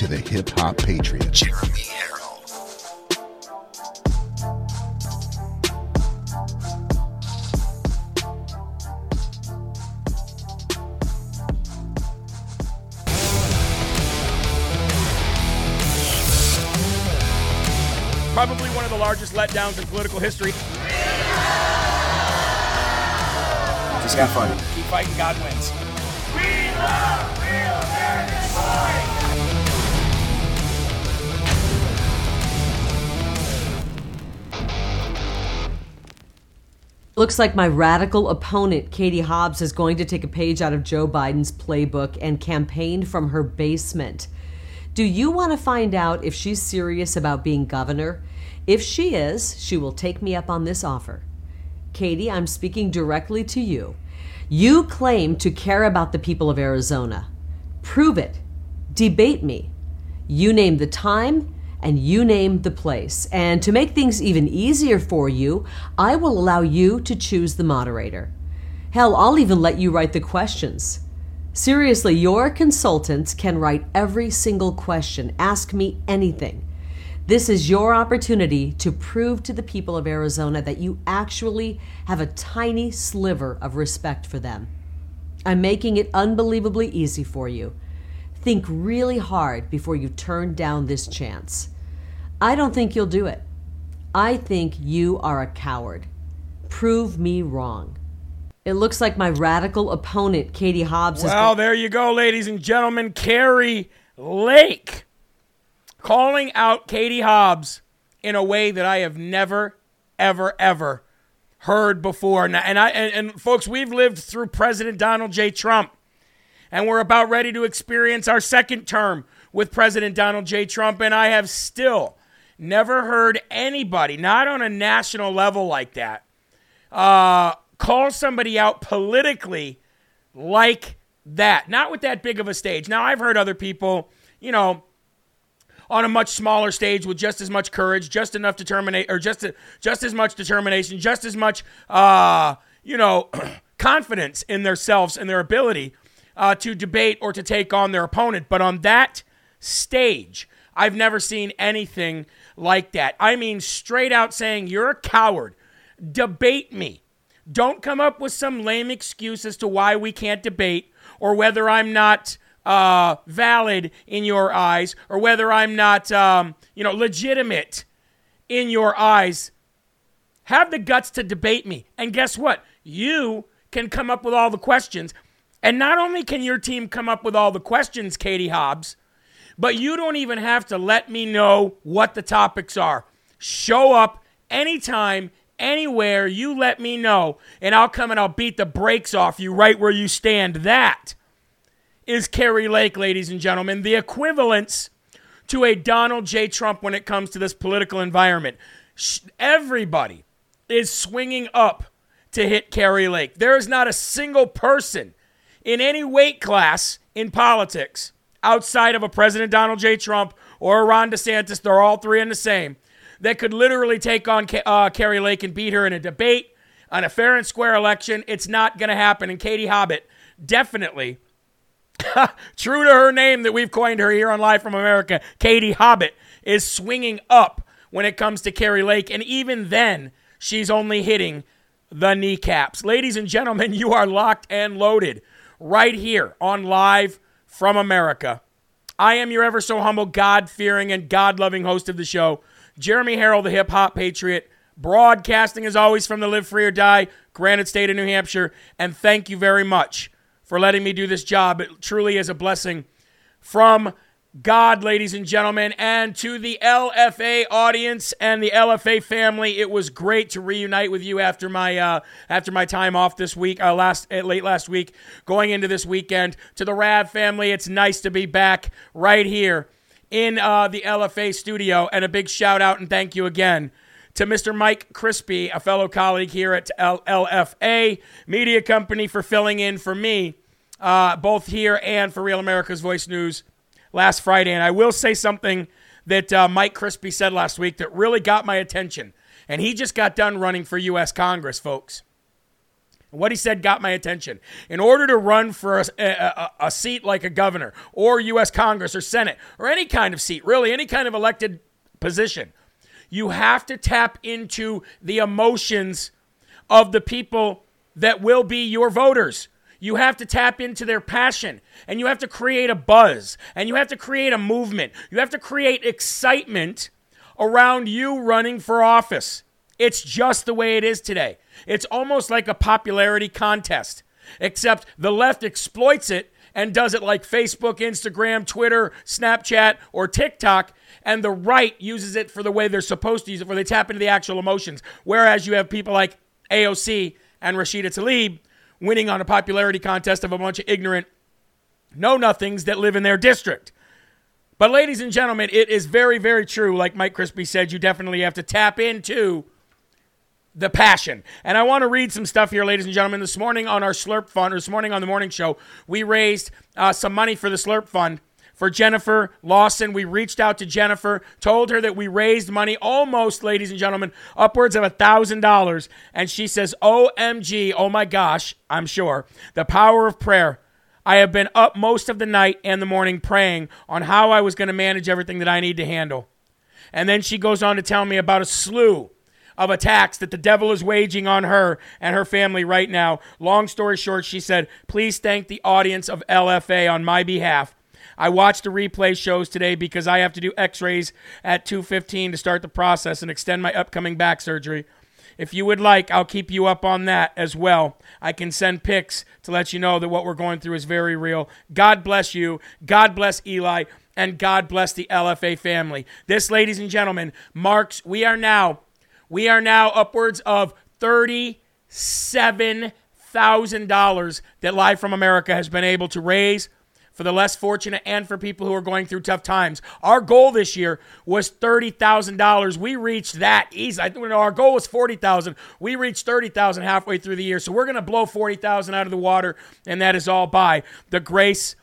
To the Hip Hop Patriot. Jeremy Herrell. Probably one of the largest letdowns in political history. Just have fun. Keep fighting, God wins. Looks like my radical opponent, Katie Hobbs, is going to take a page out of Joe Biden's playbook and campaign from her basement. Do you want to find out if she's serious about being governor? If she is, she will take me up on this offer. Katie, I'm speaking directly to you. You claim to care about the people of Arizona. Prove it. Debate me. You name the time and you name the place. And to make things even easier for you, I will allow you to choose the moderator. Hell, I'll even let you write the questions. Seriously, your consultants can write every single question. Ask me anything. This is your opportunity to prove to the people of Arizona that you actually have a tiny sliver of respect for them. I'm making it unbelievably easy for you. Think really hard before you turn down this chance. I don't think you'll do it. I think you are a coward. Prove me wrong. It looks like my radical opponent, Katie Hobbs. Well, there you go, ladies and gentlemen. Kari Lake calling out Katie Hobbs in a way that I have never, ever, ever heard before. And I and, and folks, we've lived through President Donald J. Trump, and we're about ready to experience our second term with President Donald J. Trump, and I have still never heard anybody, not on a national level like that, uh, call somebody out politically like that. Not with that big of a stage. Now, I've heard other people, you know, on a much smaller stage with just as much courage, just enough determination, or just just as much determination, just as much, uh, you know, confidence in themselves and their ability uh, to debate or to take on their opponent. But on that stage, I've never seen anything like that. I mean, straight out saying you're a coward. Debate me. Don't come up with some lame excuse as to why we can't debate or whether I'm not uh, valid in your eyes or whether I'm not, um, you know, legitimate in your eyes. Have the guts to debate me. And guess what? You can come up with all the questions. And not only can your team come up with all the questions, Katie Hobbs, but you don't even have to let me know what the topics are. Show up anytime, anywhere, you let me know, and I'll come and I'll beat the brakes off you right where you stand. That is Kari Lake, ladies and gentlemen, the equivalence to a Donald J. Trump when it comes to this political environment. Everybody is swinging up to hit Kari Lake. There is not a single person in any weight class in politics outside of a President Donald J. Trump or a Ron DeSantis, they're all three in the same, that could literally take on uh, Kari Lake and beat her in a debate, on a fair and square election. It's not going to happen. And Katie Hobbit definitely, true to her name that we've coined her here on Live from America, Katie Hobbit is swinging up when it comes to Kari Lake. And even then, she's only hitting the kneecaps. Ladies and gentlemen, you are locked and loaded right here on Live from America. I am your ever so humble, God fearing, and God loving host of the show, Jeremy Herrell, the hip hop patriot, broadcasting as always from the Live Free or Die, Granite State of New Hampshire. And thank you very much for letting me do this job. It truly is a blessing from God, ladies and gentlemen, and to the LFA audience and the LFA family. It was great to reunite with you after my uh, after my time off this week, uh, last uh, late last week, going into this weekend. To the Rad family, it's nice to be back right here in uh, the LFA studio, and a big shout out and thank you again to Mr. Mike Crispi, a fellow colleague here at LFA Media Company, for filling in for me, uh, both here and for Real America's Voice News last Friday. And I will say something that uh, Mike Crispi said last week that really got my attention. And he just got done running for U.S. Congress, folks. What he said got my attention. In order to run for a, a, a, seat like a governor or U.S. Congress or Senate or any kind of seat, really any kind of elected position, you have to tap into the emotions of the people that will be your voters. You have to tap into their passion and you have to create a buzz and you have to create a movement. You have to create excitement around you running for office. It's just the way it is today. It's almost like a popularity contest, except the left exploits it and does it like Facebook, Instagram, Twitter, Snapchat, or TikTok, and the right uses it for the way they're supposed to use it, where they tap into the actual emotions. Whereas you have people like AOC and Rashida Tlaib winning on a popularity contest of a bunch of ignorant know nothings that live in their district. But, ladies and gentlemen, it is very, very true. Like Mike Crispi said, you definitely have to tap into the passion. And I want to read some stuff here, ladies and gentlemen. This morning on our Slurp Fund, or this morning on the morning show, we raised uh, some money for the Slurp Fund for Jennifer Lawson. We reached out to Jennifer, told her that we raised money almost, ladies and gentlemen, upwards of a $1,000. And she says, OMG, oh my gosh, I'm sure, the power of prayer. I have been up most of the night and the morning praying on how I was going to manage everything that I need to handle. And then she goes on to tell me about a slew of attacks that the devil is waging on her and her family right now. Long story short, she said, Please thank the audience of LFA on my behalf. I watched the replay shows today because I have to do x-rays at 2:15 to start the process and extend my upcoming back surgery. If you would like, I'll keep you up on that as well. I can send pics to let you know that what we're going through is very real. God bless you. God bless Eli. And God bless the LFA family. This, ladies and gentlemen, marks we are now, we are now upwards of $37,000 that Live from America has been able to raise for the less fortunate and for people who are going through tough times. Our goal this year was $30,000. We reached that easy. I our goal was 40,000. We reached 30,000 halfway through the year. So we're going to blow 40,000 out of the water and that is all by the grace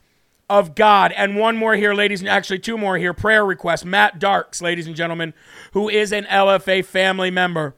of God. And one more here, ladies, and actually two more here. Prayer request. Matt Darks, ladies and gentlemen, who is an LFA family member.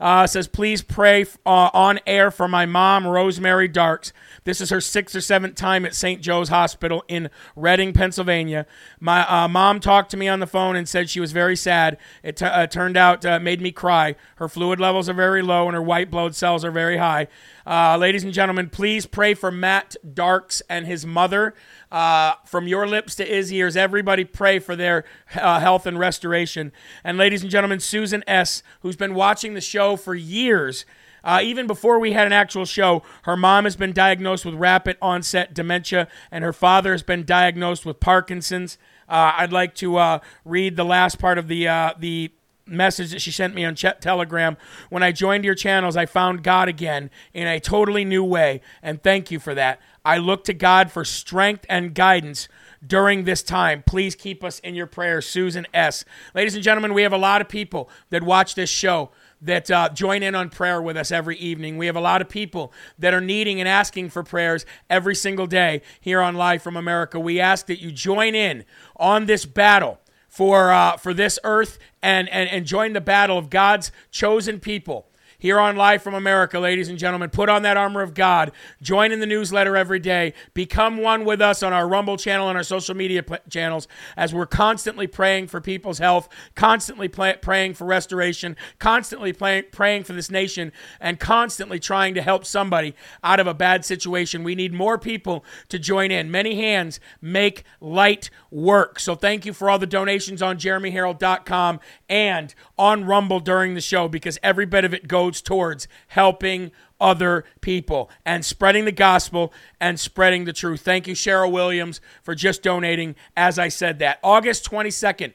Uh, says, please pray uh, on air for my mom, Rosemary Darks. This is her sixth or seventh time at St. Joe's Hospital in Reading, Pennsylvania. My uh, mom talked to me on the phone and said she was very sad. It t- uh, turned out uh, made me cry. Her fluid levels are very low and her white blood cells are very high. Uh, ladies and gentlemen, please pray for Matt Darks and his mother. Uh, from your lips to his ears, everybody pray for their uh, health and restoration. And ladies and gentlemen, Susan S., who's been watching the show for years, uh, even before we had an actual show, her mom has been diagnosed with rapid onset dementia, and her father has been diagnosed with Parkinson's. Uh, I'd like to uh, read the last part of the uh, the message that she sent me on Chet Telegram. When I joined your channels, I found God again in a totally new way, and thank you for that. I look to God for strength and guidance during this time. Please keep us in your prayers. Susan S. Ladies and gentlemen, we have a lot of people that watch this show that uh, join in on prayer with us every evening. We have a lot of people that are needing and asking for prayers every single day here on Live from America. We ask that you join in on this battle for uh, for this earth and, and and join the battle of God's chosen people here on Live from America, ladies and gentlemen. Put on that armor of God. Join in the newsletter every day. Become one with us on our Rumble channel and our social media channels as we're constantly praying for people's health, constantly play- praying for restoration, constantly praying for this nation, and constantly trying to help somebody out of a bad situation. We need more people to join in. Many hands make light work. So thank you for all the donations on jeremyherrell.com and on Rumble during the show because every bit of it goes towards helping other people and spreading the gospel and spreading the truth. Thank you, Cheryl Williams, for just donating as I said that. August 22nd,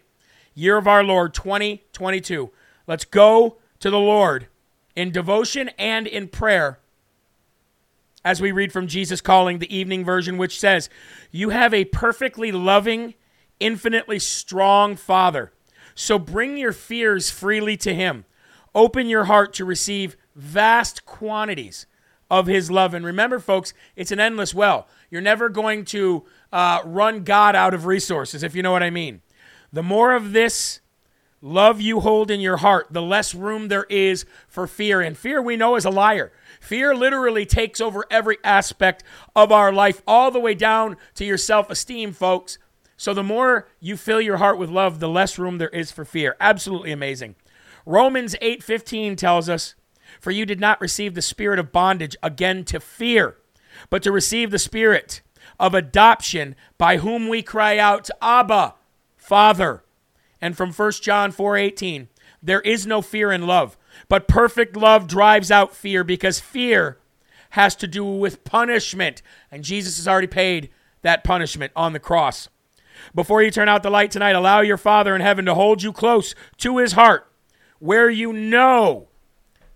year of our Lord 2022. Let's go to the Lord in devotion and in prayer as we read from Jesus Calling, the evening version, which says, You have a perfectly loving, infinitely strong Father. So bring your fears freely to Him. Open your heart to receive vast quantities of His love. And remember, folks, it's an endless well. You're never going to uh, run God out of resources, if you know what I mean. The more of this love you hold in your heart, the less room there is for fear. And fear, we know, is a liar. Fear literally takes over every aspect of our life, all the way down to your self esteem, folks. So the more you fill your heart with love, the less room there is for fear. Absolutely amazing. Romans 8:15 tells us, "For you did not receive the spirit of bondage again to fear, but to receive the spirit of adoption by whom we cry out, Abba, Father." And from 1 John 4:18, there is no fear in love, but perfect love drives out fear because fear has to do with punishment, and Jesus has already paid that punishment on the cross. Before you turn out the light tonight, allow your Father in heaven to hold you close to his heart where you know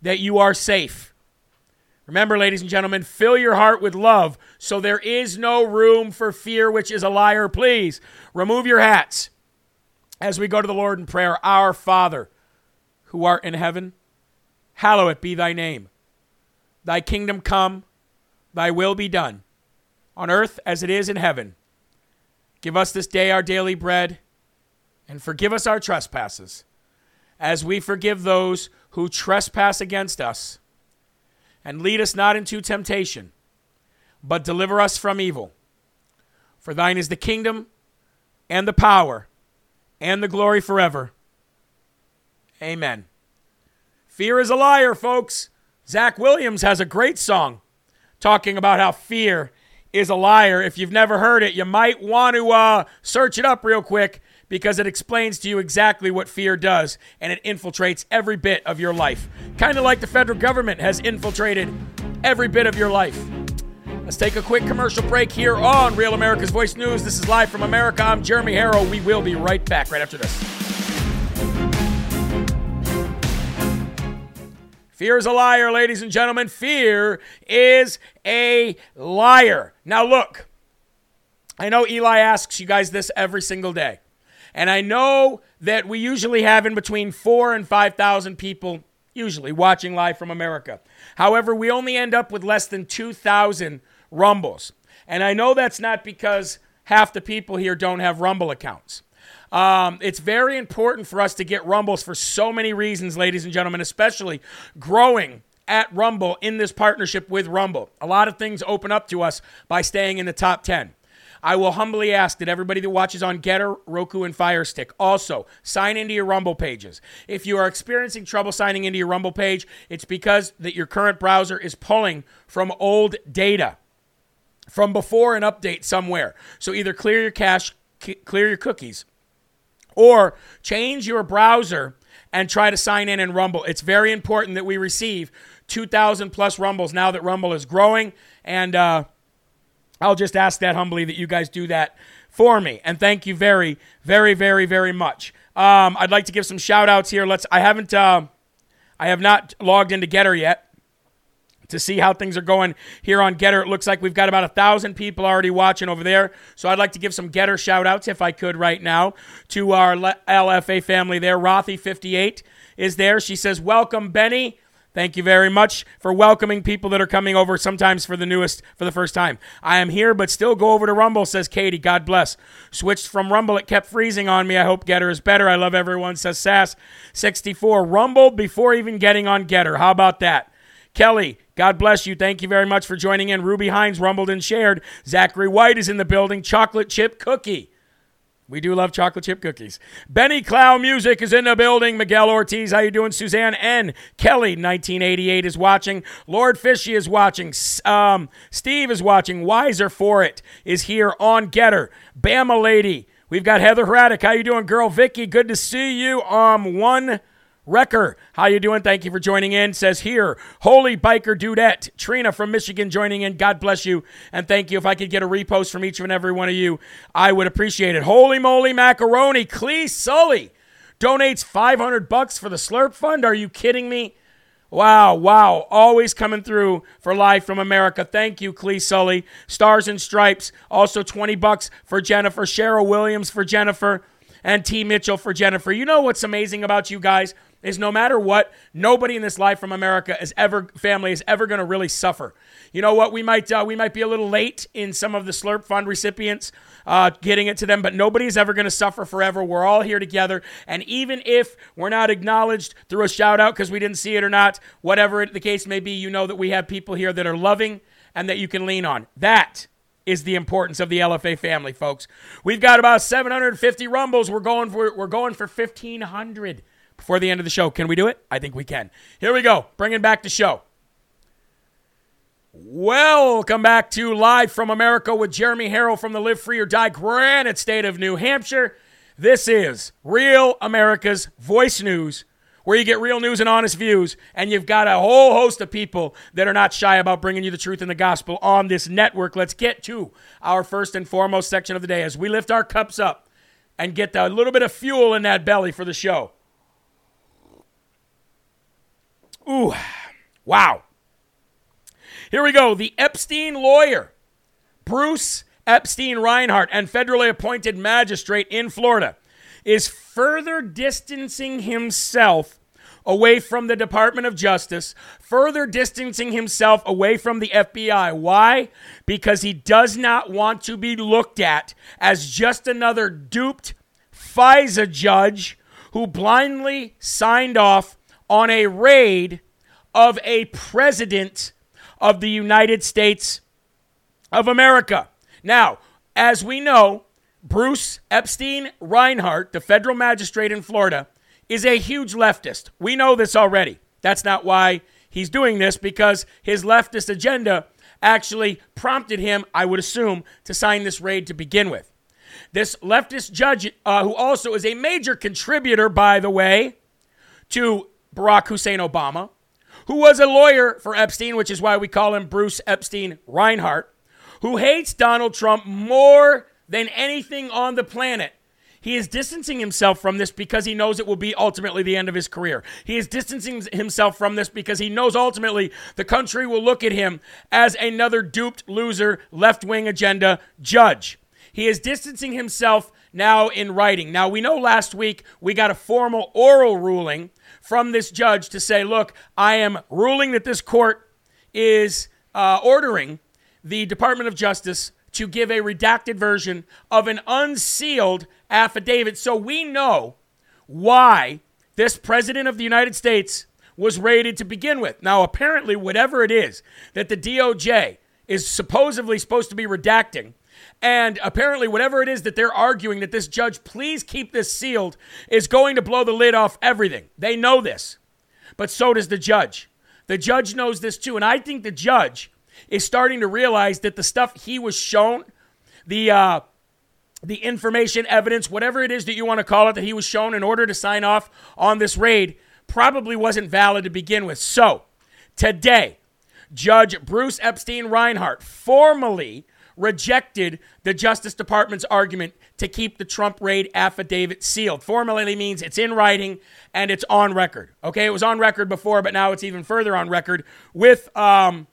that you are safe. Remember, ladies and gentlemen, fill your heart with love so there is no room for fear, which is a liar. Please remove your hats as we go to the Lord in prayer. Our Father, who art in heaven, hallowed be thy name. Thy kingdom come, thy will be done, on earth as it is in heaven. Give us this day our daily bread, and forgive us our trespasses, as we forgive those who trespass against us. And lead us not into temptation, but deliver us from evil. For thine is the kingdom, and the power, and the glory forever. Amen. Fear is a liar, folks. Zach Williams has a great song talking about how fear is a liar. If you've never heard it, you might want to uh, search it up real quick because it explains to you exactly what fear does and it infiltrates every bit of your life. Kind of like the federal government has infiltrated every bit of your life. Let's take a quick commercial break here on Real America's Voice News. This is Live from America. I'm Jeremy Herrell. We will be right back right after this. Fear is a liar, ladies and gentlemen. Fear is a liar. Now, look, I know Eli asks you guys this every single day. And I know that we usually have in between four and 5,000 people, usually, watching live from America. However, we only end up with less than 2,000 Rumbles. And I know that's not because half the people here don't have Rumble accounts. Um, it's very important for us to get Rumbles for so many reasons, ladies and gentlemen, especially growing at Rumble in this partnership with Rumble. A lot of things open up to us by staying in the top 10. I will humbly ask that everybody that watches on Getter, Roku, and Fire Stick also sign into your Rumble pages. If you are experiencing trouble signing into your Rumble page, it's because that your current browser is pulling from old data from before an update somewhere. So either clear your cache, c- clear your cookies, or change your browser and try to sign in in Rumble. It's very important that we receive 2,000 plus Rumbles now that Rumble is growing. And uh, I'll just ask that humbly that you guys do that for me. And thank you very, very, very, very much. Um, I'd like to give some shout outs here. Let's. I haven't. Uh, I have not logged into Getter yet. To see how things are going here on Getter. It looks like we've got about a thousand people already watching over there. So I'd like to give some Getter shout outs, if I could, right now to our LFA family there. Rothy58 is there. She says, Welcome, Benny. Thank you very much for welcoming people that are coming over sometimes for the newest, for the first time. I am here, but still go over to Rumble, says Katie. God bless. Switched from Rumble. It kept freezing on me. I hope Getter is better. I love everyone, says Sass64. Rumble before even getting on Getter. How about that? Kelly, God bless you. Thank you very much for joining in. Ruby Hines rumbled and shared. Zachary White is in the building. Chocolate chip cookie. We do love chocolate chip cookies. Benny Clow Music is in the building. Miguel Ortiz, how you doing? Suzanne N. Kelly, 1988 is watching. Lord Fishy is watching. Um, Steve is watching. Wiser for it is here on Getter. Bama Lady. We've got Heather Hraddock. How you doing, girl? Vicky, good to see you. Um, one Wrecker, how you doing? Thank you for joining in. Says here, Holy Biker Dudette. Trina from Michigan joining in. God bless you. And thank you. If I could get a repost from each and every one of you, I would appreciate it. Holy moly macaroni. Clee Sully donates 500 bucks for the Slurp Fund. Are you kidding me? Wow, wow. Always coming through for Live from America. Thank you, Clee Sully. Stars and Stripes. Also 20 bucks for Jennifer. Cheryl Williams for Jennifer. And T. Mitchell for Jennifer. You know what's amazing about you guys? Is no matter what, nobody in this life from America is ever family is ever going to really suffer. You know what? We might uh, we might be a little late in some of the Slurp Fund recipients uh, getting it to them, but nobody's ever going to suffer forever. We're all here together, and even if we're not acknowledged through a shout out because we didn't see it or not, whatever the case may be, you know that we have people here that are loving and that you can lean on. That is the importance of the LFA family, folks. We've got about 750 rumbles. We're going for we're going for 1500 before the end of the show. Can we do it? I think we can. Here we go. Bringing back the show. Welcome back to Live from America with Jeremy Herrell from the Live Free or Die granite state of New Hampshire. This is Real America's Voice News, where you get real news and honest views, and you've got a whole host of people that are not shy about bringing you the truth and the gospel on this network. Let's get to our first and foremost section of the day as we lift our cups up and get a little bit of fuel in that belly for the show. Ooh, wow. Here we go. The Epstein lawyer, Bruce Epstein Reinhart, and federally appointed magistrate in Florida, is further distancing himself away from the Department of Justice, further distancing himself away from the FBI. Why? Because he does not want to be looked at as just another duped FISA judge who blindly signed off on a raid of a president of the United States of America. Now, as we know, Bruce Epstein Reinhart, the federal magistrate in Florida, is a huge leftist. We know this already. That's not why he's doing this, because his leftist agenda actually prompted him, I would assume, to sign this raid to begin with. This leftist judge, uh, who also is a major contributor, by the way, to Barack Hussein Obama, who was a lawyer for Epstein, which is why we call him Bruce Epstein Reinhart, who hates Donald Trump more than anything on the planet. He is distancing himself from this because he knows it will be ultimately the end of his career. He is distancing himself from this because he knows ultimately the country will look at him as another duped loser, left wing agenda judge. He is distancing himself now in writing. Now, we know last week we got a formal oral ruling from this judge to say, look, I am ruling that this court is uh, ordering the Department of Justice to give a redacted version of an unsealed affidavit. So we know why this president of the United States was raided to begin with. Now, apparently, whatever it is that the DOJ is supposedly supposed to be redacting, and apparently, whatever it is that they're arguing that this judge, please keep this sealed, is going to blow the lid off everything. They know this. But so does the judge. The judge knows this too. And I think the judge is starting to realize that the stuff he was shown, the, uh, the information, evidence, whatever it is that you want to call it, that he was shown in order to sign off on this raid, probably wasn't valid to begin with. So, today, Judge Bruce Epstein Reinhart formally rejected the Justice Department's argument to keep the Trump raid affidavit sealed. Formally means it's in writing and it's on record. Okay, it was on record before, but now it's even further on record with um,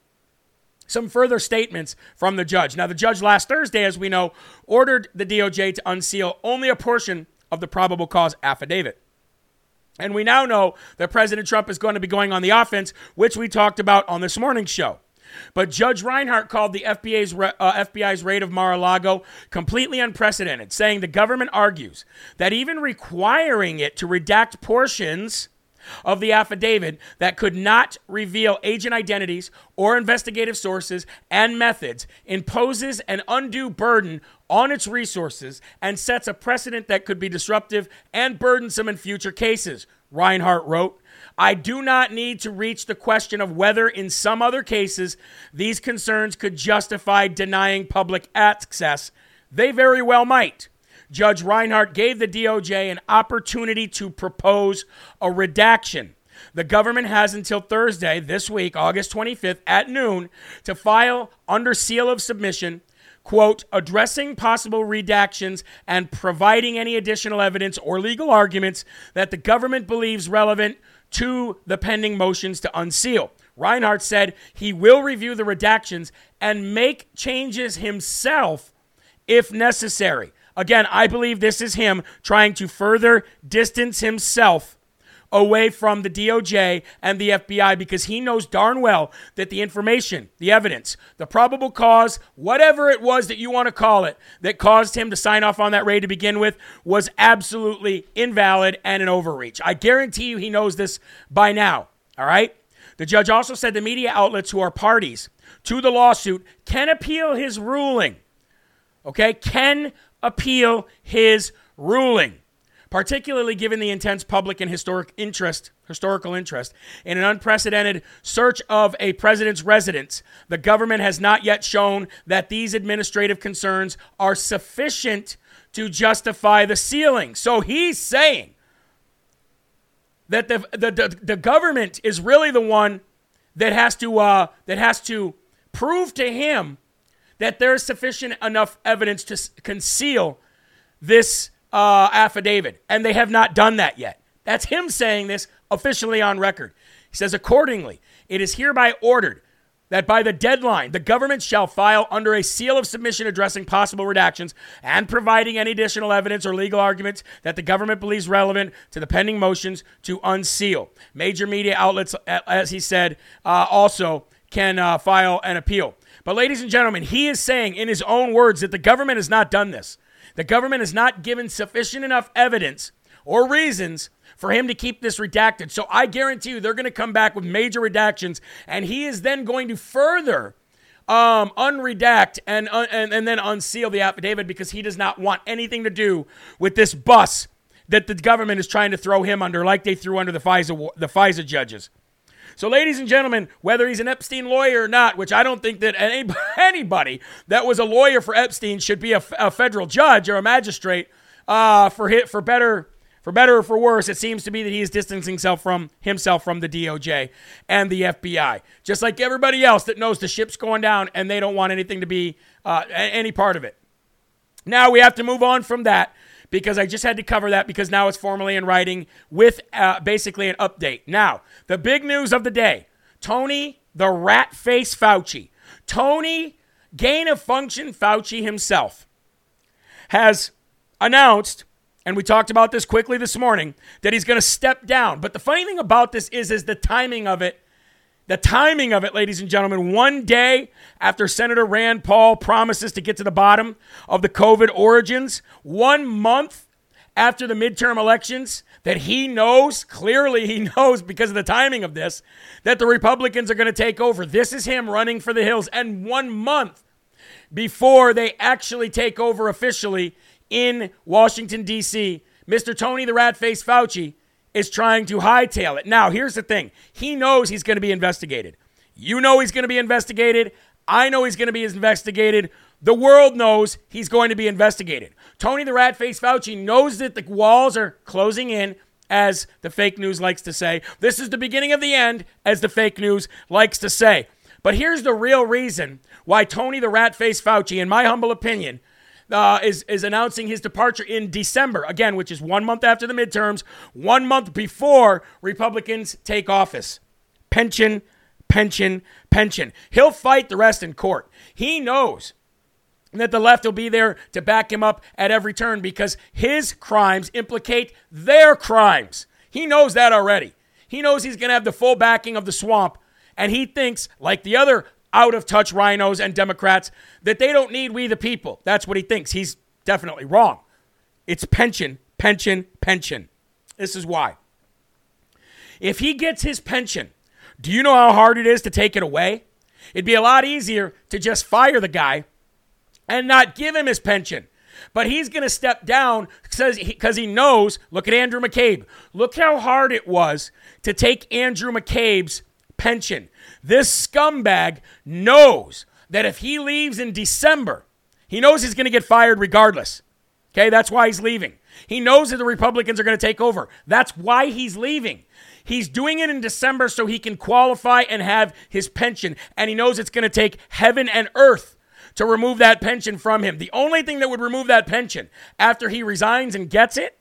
some further statements from the judge. Now, the judge last Thursday, as we know, ordered the DOJ to unseal only a portion of the probable cause affidavit. And we now know that President Trump is going to be going on the offense, which we talked about on this morning's show. But Judge Reinhart called the FBI's, uh, FBI's raid of Mar a Lago completely unprecedented, saying the government argues that even requiring it to redact portions of the affidavit that could not reveal agent identities or investigative sources and methods imposes an undue burden on its resources and sets a precedent that could be disruptive and burdensome in future cases, Reinhart wrote. I do not need to reach the question of whether, in some other cases, these concerns could justify denying public access. They very well might. Judge Reinhart gave the DOJ an opportunity to propose a redaction. The government has until Thursday, this week, August 25th, at noon, to file under seal of submission quote, addressing possible redactions and providing any additional evidence or legal arguments that the government believes relevant to the pending motions to unseal. Reinhart said he will review the redactions and make changes himself if necessary. Again, I believe this is him trying to further distance himself away from the DOJ and the FBI because he knows darn well that the information, the evidence, the probable cause, whatever it was that you want to call it, that caused him to sign off on that raid to begin with was absolutely invalid and an overreach. I guarantee you he knows this by now. All right? The judge also said the media outlets who are parties to the lawsuit can appeal his ruling. Okay? Can appeal his ruling particularly given the intense public and historic interest, historical interest in an unprecedented search of a president's residence. The government has not yet shown that these administrative concerns are sufficient to justify the sealing. So he's saying that the, the, the, the government is really the one that has to uh, that has to prove to him that there's sufficient enough evidence to conceal this uh, affidavit, and they have not done that yet. That's him saying this officially on record. He says, accordingly, it is hereby ordered that by the deadline, the government shall file under a seal of submission addressing possible redactions and providing any additional evidence or legal arguments that the government believes relevant to the pending motions to unseal. Major media outlets, as he said, uh, also can uh, file an appeal. But, ladies and gentlemen, he is saying in his own words that the government has not done this. The government has not given sufficient enough evidence or reasons for him to keep this redacted. So I guarantee you they're going to come back with major redactions, and he is then going to further um, unredact and, uh, and, and then unseal the affidavit because he does not want anything to do with this bus that the government is trying to throw him under, like they threw under the FISA, the FISA judges. So, ladies and gentlemen, whether he's an Epstein lawyer or not, which I don't think that any, anybody that was a lawyer for Epstein should be a, a federal judge or a magistrate, uh, for hit for better for better or for worse, it seems to be that he is distancing himself from himself from the DOJ and the FBI, just like everybody else that knows the ship's going down and they don't want anything to be uh, any part of it. Now we have to move on from that because I just had to cover that because now it's formally in writing with uh, basically an update. Now, the big news of the day Tony the rat face Fauci, Tony gain of function Fauci himself, has announced. And we talked about this quickly this morning that he's going to step down. But the funny thing about this is, is the timing of it the timing of it, ladies and gentlemen, one day after Senator Rand Paul promises to get to the bottom of the COVID origins, one month after the midterm elections, that he knows, clearly he knows because of the timing of this, that the Republicans are going to take over. This is him running for the hills. And one month before they actually take over officially in Washington, D.C., Mr. Tony the Rat Face Fauci is trying to hightail it. Now, here's the thing he knows he's going to be investigated. You know he's going to be investigated. I know he's going to be investigated. The world knows he's going to be investigated. Tony the Rat Face Fauci knows that the walls are closing in, as the fake news likes to say. This is the beginning of the end, as the fake news likes to say. But here's the real reason why Tony the Rat Face Fauci, in my humble opinion, uh, is is announcing his departure in December again, which is one month after the midterms, one month before Republicans take office. Pension, pension, pension. He'll fight the rest in court. He knows that the left will be there to back him up at every turn because his crimes implicate their crimes. He knows that already. He knows he's going to have the full backing of the swamp, and he thinks, like the other out of touch rhinos and Democrats that they don't need we the people. That's what he thinks. He's definitely wrong. It's pension, pension, pension. This is why. If he gets his pension, do you know how hard it is to take it away? It'd be a lot easier to just fire the guy and not give him his pension. But he's going to step down because he knows. Look at Andrew McCabe. Look how hard it was to take Andrew McCabe's pension. This scumbag knows that if he leaves in December, he knows he's going to get fired regardless. Okay, that's why he's leaving. He knows that the Republicans are going to take over. That's why he's leaving. He's doing it in December so he can qualify and have his pension. And he knows it's going to take heaven and earth to remove that pension from him. The only thing that would remove that pension after he resigns and gets it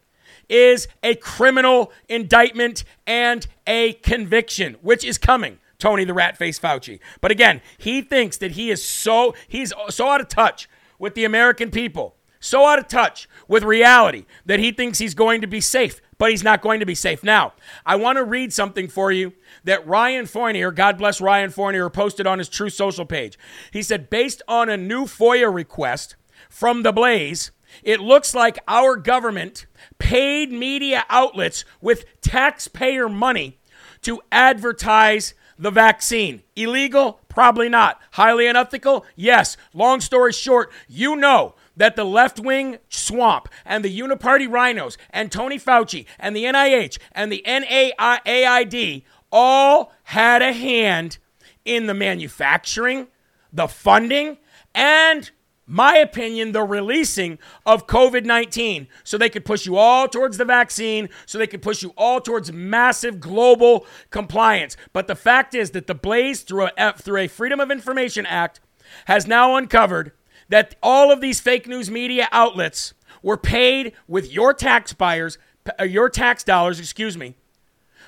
is a criminal indictment and a conviction, which is coming. Tony the rat face Fauci. But again, he thinks that he is so he's so out of touch with the American people, so out of touch with reality that he thinks he's going to be safe, but he's not going to be safe. Now, I want to read something for you that Ryan Fournier, God bless Ryan Fournier, posted on his Truth Social page. He said, based on a new FOIA request from the Blaze, it looks like our government paid media outlets with taxpayer money to advertise the vaccine. Illegal? Probably not. Highly unethical? Yes. Long story short, you know that the left wing swamp and the uniparty rhinos and Tony Fauci and the NIH and the NAID all had a hand in the manufacturing, the funding, and my opinion, the releasing of COVID 19 so they could push you all towards the vaccine, so they could push you all towards massive global compliance. But the fact is that the Blaze, through a, through a Freedom of Information Act, has now uncovered that all of these fake news media outlets were paid with your tax buyers, uh, your tax dollars, excuse me,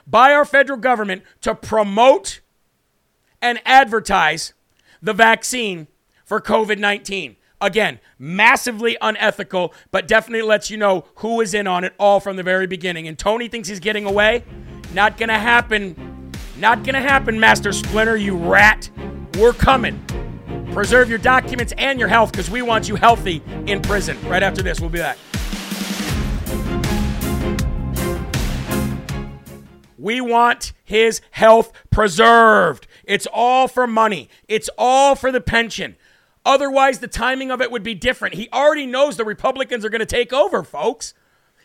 by our federal government to promote and advertise the vaccine for COVID 19. Again, massively unethical, but definitely lets you know who is in on it all from the very beginning. And Tony thinks he's getting away. Not gonna happen. Not gonna happen, Master Splinter, you rat. We're coming. Preserve your documents and your health because we want you healthy in prison. Right after this, we'll be back. We want his health preserved. It's all for money, it's all for the pension. Otherwise, the timing of it would be different. He already knows the Republicans are going to take over, folks.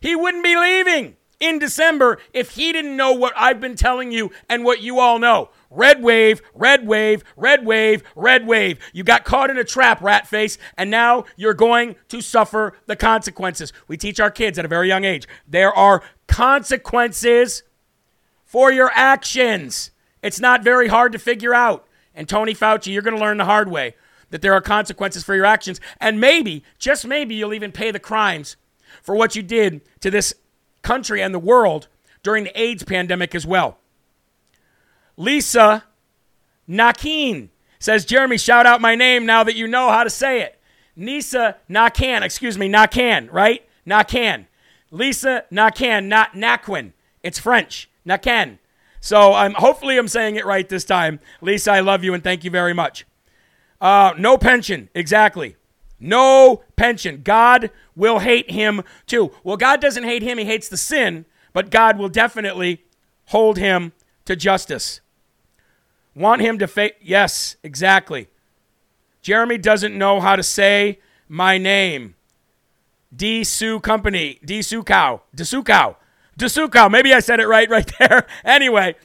He wouldn't be leaving in December if he didn't know what I've been telling you and what you all know. Red wave, red wave, red wave, red wave. You got caught in a trap, rat face, and now you're going to suffer the consequences. We teach our kids at a very young age there are consequences for your actions. It's not very hard to figure out. And Tony Fauci, you're going to learn the hard way that there are consequences for your actions. And maybe, just maybe, you'll even pay the crimes for what you did to this country and the world during the AIDS pandemic as well. Lisa Nakin says, Jeremy, shout out my name now that you know how to say it. Nisa Nakan, excuse me, Nakan, right? Nakan. Lisa Nakan, not Naquin. It's French. Nakan. So I'm hopefully I'm saying it right this time. Lisa, I love you and thank you very much. Uh, no pension. Exactly. No pension. God will hate him too. Well, God doesn't hate him, he hates the sin, but God will definitely hold him to justice. Want him to face. Yes, exactly. Jeremy doesn't know how to say my name. D Sue Company. D Sue Cow. D Sue Cow. D Sue Cow. Maybe I said it right right there. anyway,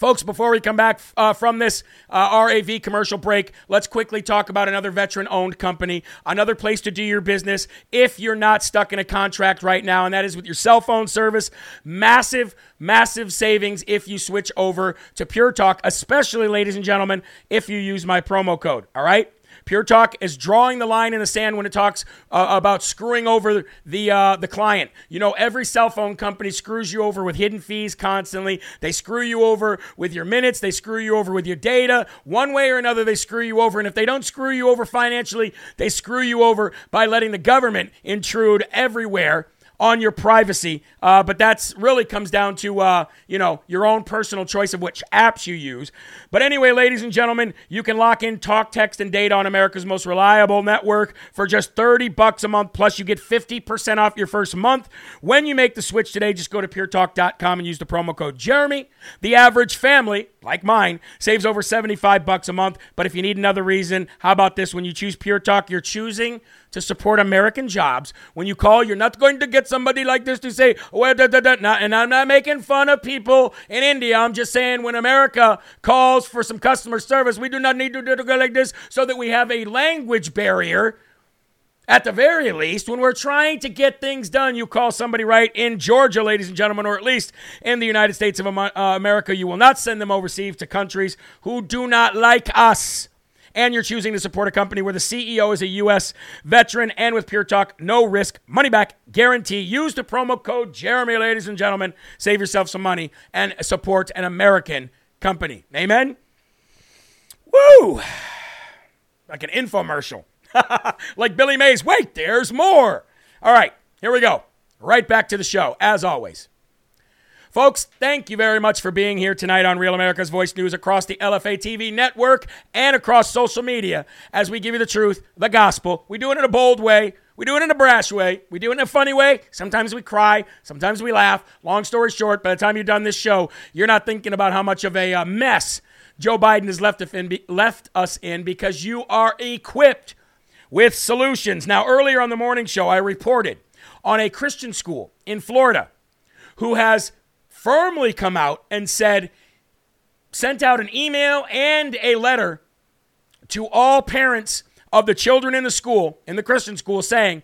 Folks, before we come back uh, from this uh, RAV commercial break, let's quickly talk about another veteran owned company, another place to do your business if you're not stuck in a contract right now, and that is with your cell phone service. Massive, massive savings if you switch over to Pure Talk, especially, ladies and gentlemen, if you use my promo code. All right? Pure Talk is drawing the line in the sand when it talks uh, about screwing over the uh, the client. You know, every cell phone company screws you over with hidden fees constantly. They screw you over with your minutes. They screw you over with your data. One way or another, they screw you over. And if they don't screw you over financially, they screw you over by letting the government intrude everywhere on your privacy. Uh, but that's really comes down to uh, you know your own personal choice of which apps you use. But anyway, ladies and gentlemen, you can lock in talk, text, and data on America's most reliable network for just 30 bucks a month. Plus, you get 50% off your first month when you make the switch today. Just go to puretalk.com and use the promo code Jeremy. The average family, like mine, saves over 75 bucks a month. But if you need another reason, how about this? When you choose Pure Talk, you're choosing to support American jobs. When you call, you're not going to get somebody like this to say, well, da, da, da, and I'm not making fun of people in India. I'm just saying when America calls for some customer service, we do not need to it like this so that we have a language barrier. At the very least, when we're trying to get things done, you call somebody right in Georgia, ladies and gentlemen, or at least in the United States of uh, America. You will not send them overseas to countries who do not like us and you're choosing to support a company where the CEO is a U.S. veteran and with Pure Talk, no risk, money back guarantee. Use the promo code Jeremy, ladies and gentlemen. Save yourself some money and support an American company. Amen? Woo! Like an infomercial. like Billy Mays. Wait, there's more. All right, here we go. Right back to the show, as always. Folks, thank you very much for being here tonight on Real America's Voice News across the LFA TV network and across social media as we give you the truth, the gospel. We do it in a bold way. We do it in a brash way. We do it in a funny way. Sometimes we cry. Sometimes we laugh. Long story short, by the time you're done this show, you're not thinking about how much of a uh, mess Joe Biden has left us in because you are equipped with solutions. Now, earlier on the morning show, I reported on a Christian school in Florida who has firmly come out and said, sent out an email and a letter to all parents of the children in the school, in the Christian school, saying,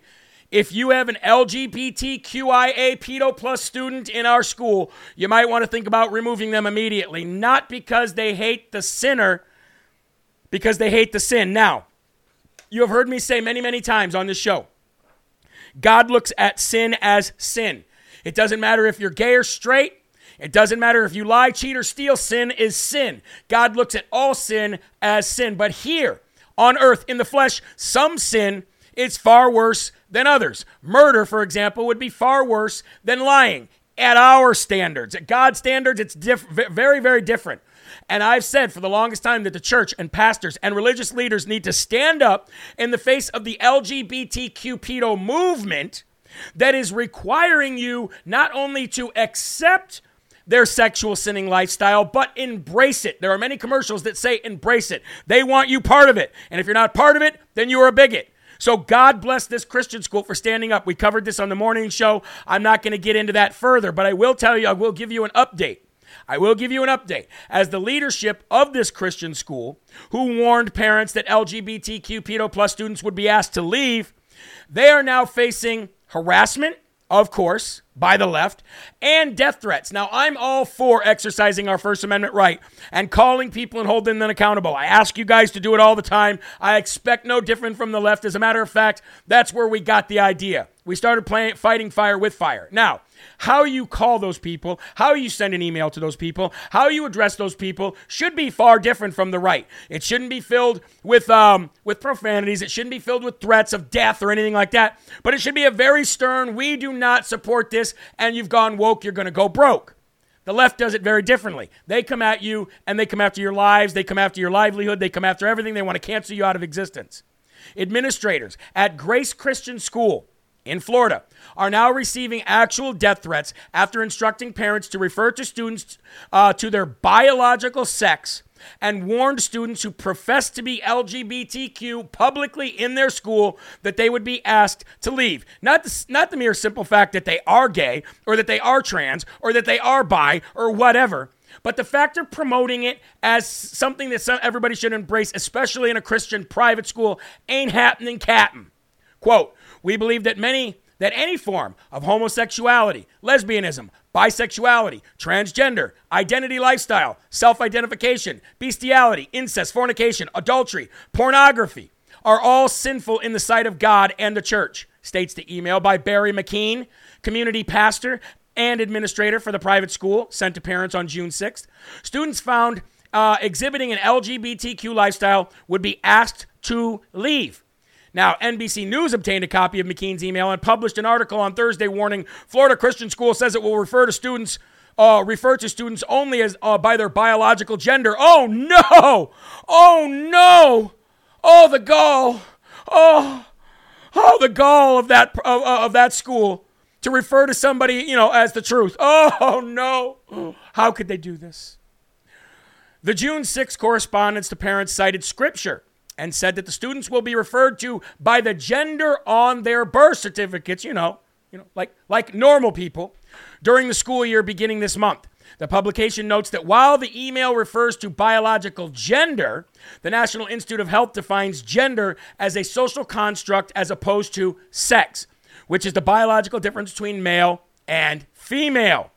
if you have an LGBTQIA pedo plus student in our school, you might want to think about removing them immediately. Not because they hate the sinner, because they hate the sin. Now, you have heard me say many, many times on this show God looks at sin as sin. It doesn't matter if you're gay or straight, it doesn't matter if you lie, cheat, or steal, sin is sin. God looks at all sin as sin. But here on earth, in the flesh, some sin is far worse than others. Murder, for example, would be far worse than lying at our standards. At God's standards, it's diff- very, very different. And I've said for the longest time that the church and pastors and religious leaders need to stand up in the face of the LGBTQ pedo movement that is requiring you not only to accept their sexual sinning lifestyle, but embrace it. There are many commercials that say embrace it. They want you part of it. And if you're not part of it, then you're a bigot. So God bless this Christian school for standing up. We covered this on the morning show. I'm not going to get into that further, but I will tell you, I will give you an update. I will give you an update. As the leadership of this Christian school, who warned parents that LGBTQ pedo plus students would be asked to leave, they are now facing harassment, of course, by the left, and death threats. Now, I'm all for exercising our First Amendment right and calling people and holding them accountable. I ask you guys to do it all the time. I expect no different from the left. As a matter of fact, that's where we got the idea. We started playing, fighting fire with fire. Now, how you call those people, how you send an email to those people, how you address those people should be far different from the right. It shouldn't be filled with um, with profanities. It shouldn't be filled with threats of death or anything like that. But it should be a very stern. We do not support this, and you've gone woke. You're going to go broke. The left does it very differently. They come at you and they come after your lives. They come after your livelihood. They come after everything. They want to cancel you out of existence. Administrators at Grace Christian School in Florida are now receiving actual death threats after instructing parents to refer to students uh, to their biological sex and warned students who profess to be LGBTQ publicly in their school that they would be asked to leave. Not the, not the mere simple fact that they are gay or that they are trans or that they are bi or whatever. But the fact of promoting it as something that some, everybody should embrace, especially in a Christian private school, ain't happening, captain. Quote, we believe that many that any form of homosexuality, lesbianism, bisexuality, transgender, identity lifestyle, self identification, bestiality, incest, fornication, adultery, pornography are all sinful in the sight of God and the church, states the email by Barry McKean, community pastor and administrator for the private school, sent to parents on June 6th. Students found uh, exhibiting an LGBTQ lifestyle would be asked to leave. Now, NBC News obtained a copy of McKean's email and published an article on Thursday warning Florida Christian School says it will refer to students uh, refer to students only as uh, by their biological gender. Oh no! Oh no! Oh the gall! Oh, oh the gall of that of, of that school to refer to somebody you know as the truth. Oh no! How could they do this? The June 6 correspondence to parents cited scripture and said that the students will be referred to by the gender on their birth certificates, you know, you know, like like normal people during the school year beginning this month. The publication notes that while the email refers to biological gender, the National Institute of Health defines gender as a social construct as opposed to sex, which is the biological difference between male and female.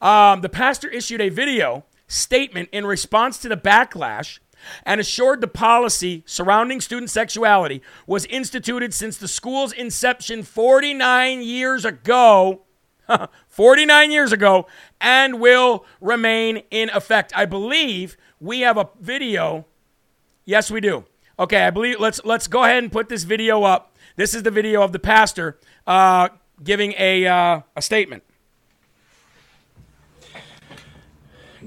Um, the pastor issued a video statement in response to the backlash and assured the policy surrounding student sexuality was instituted since the school's inception 49 years ago. 49 years ago and will remain in effect. I believe we have a video. Yes, we do. Okay, I believe let's let's go ahead and put this video up. This is the video of the pastor uh, giving a uh, a statement.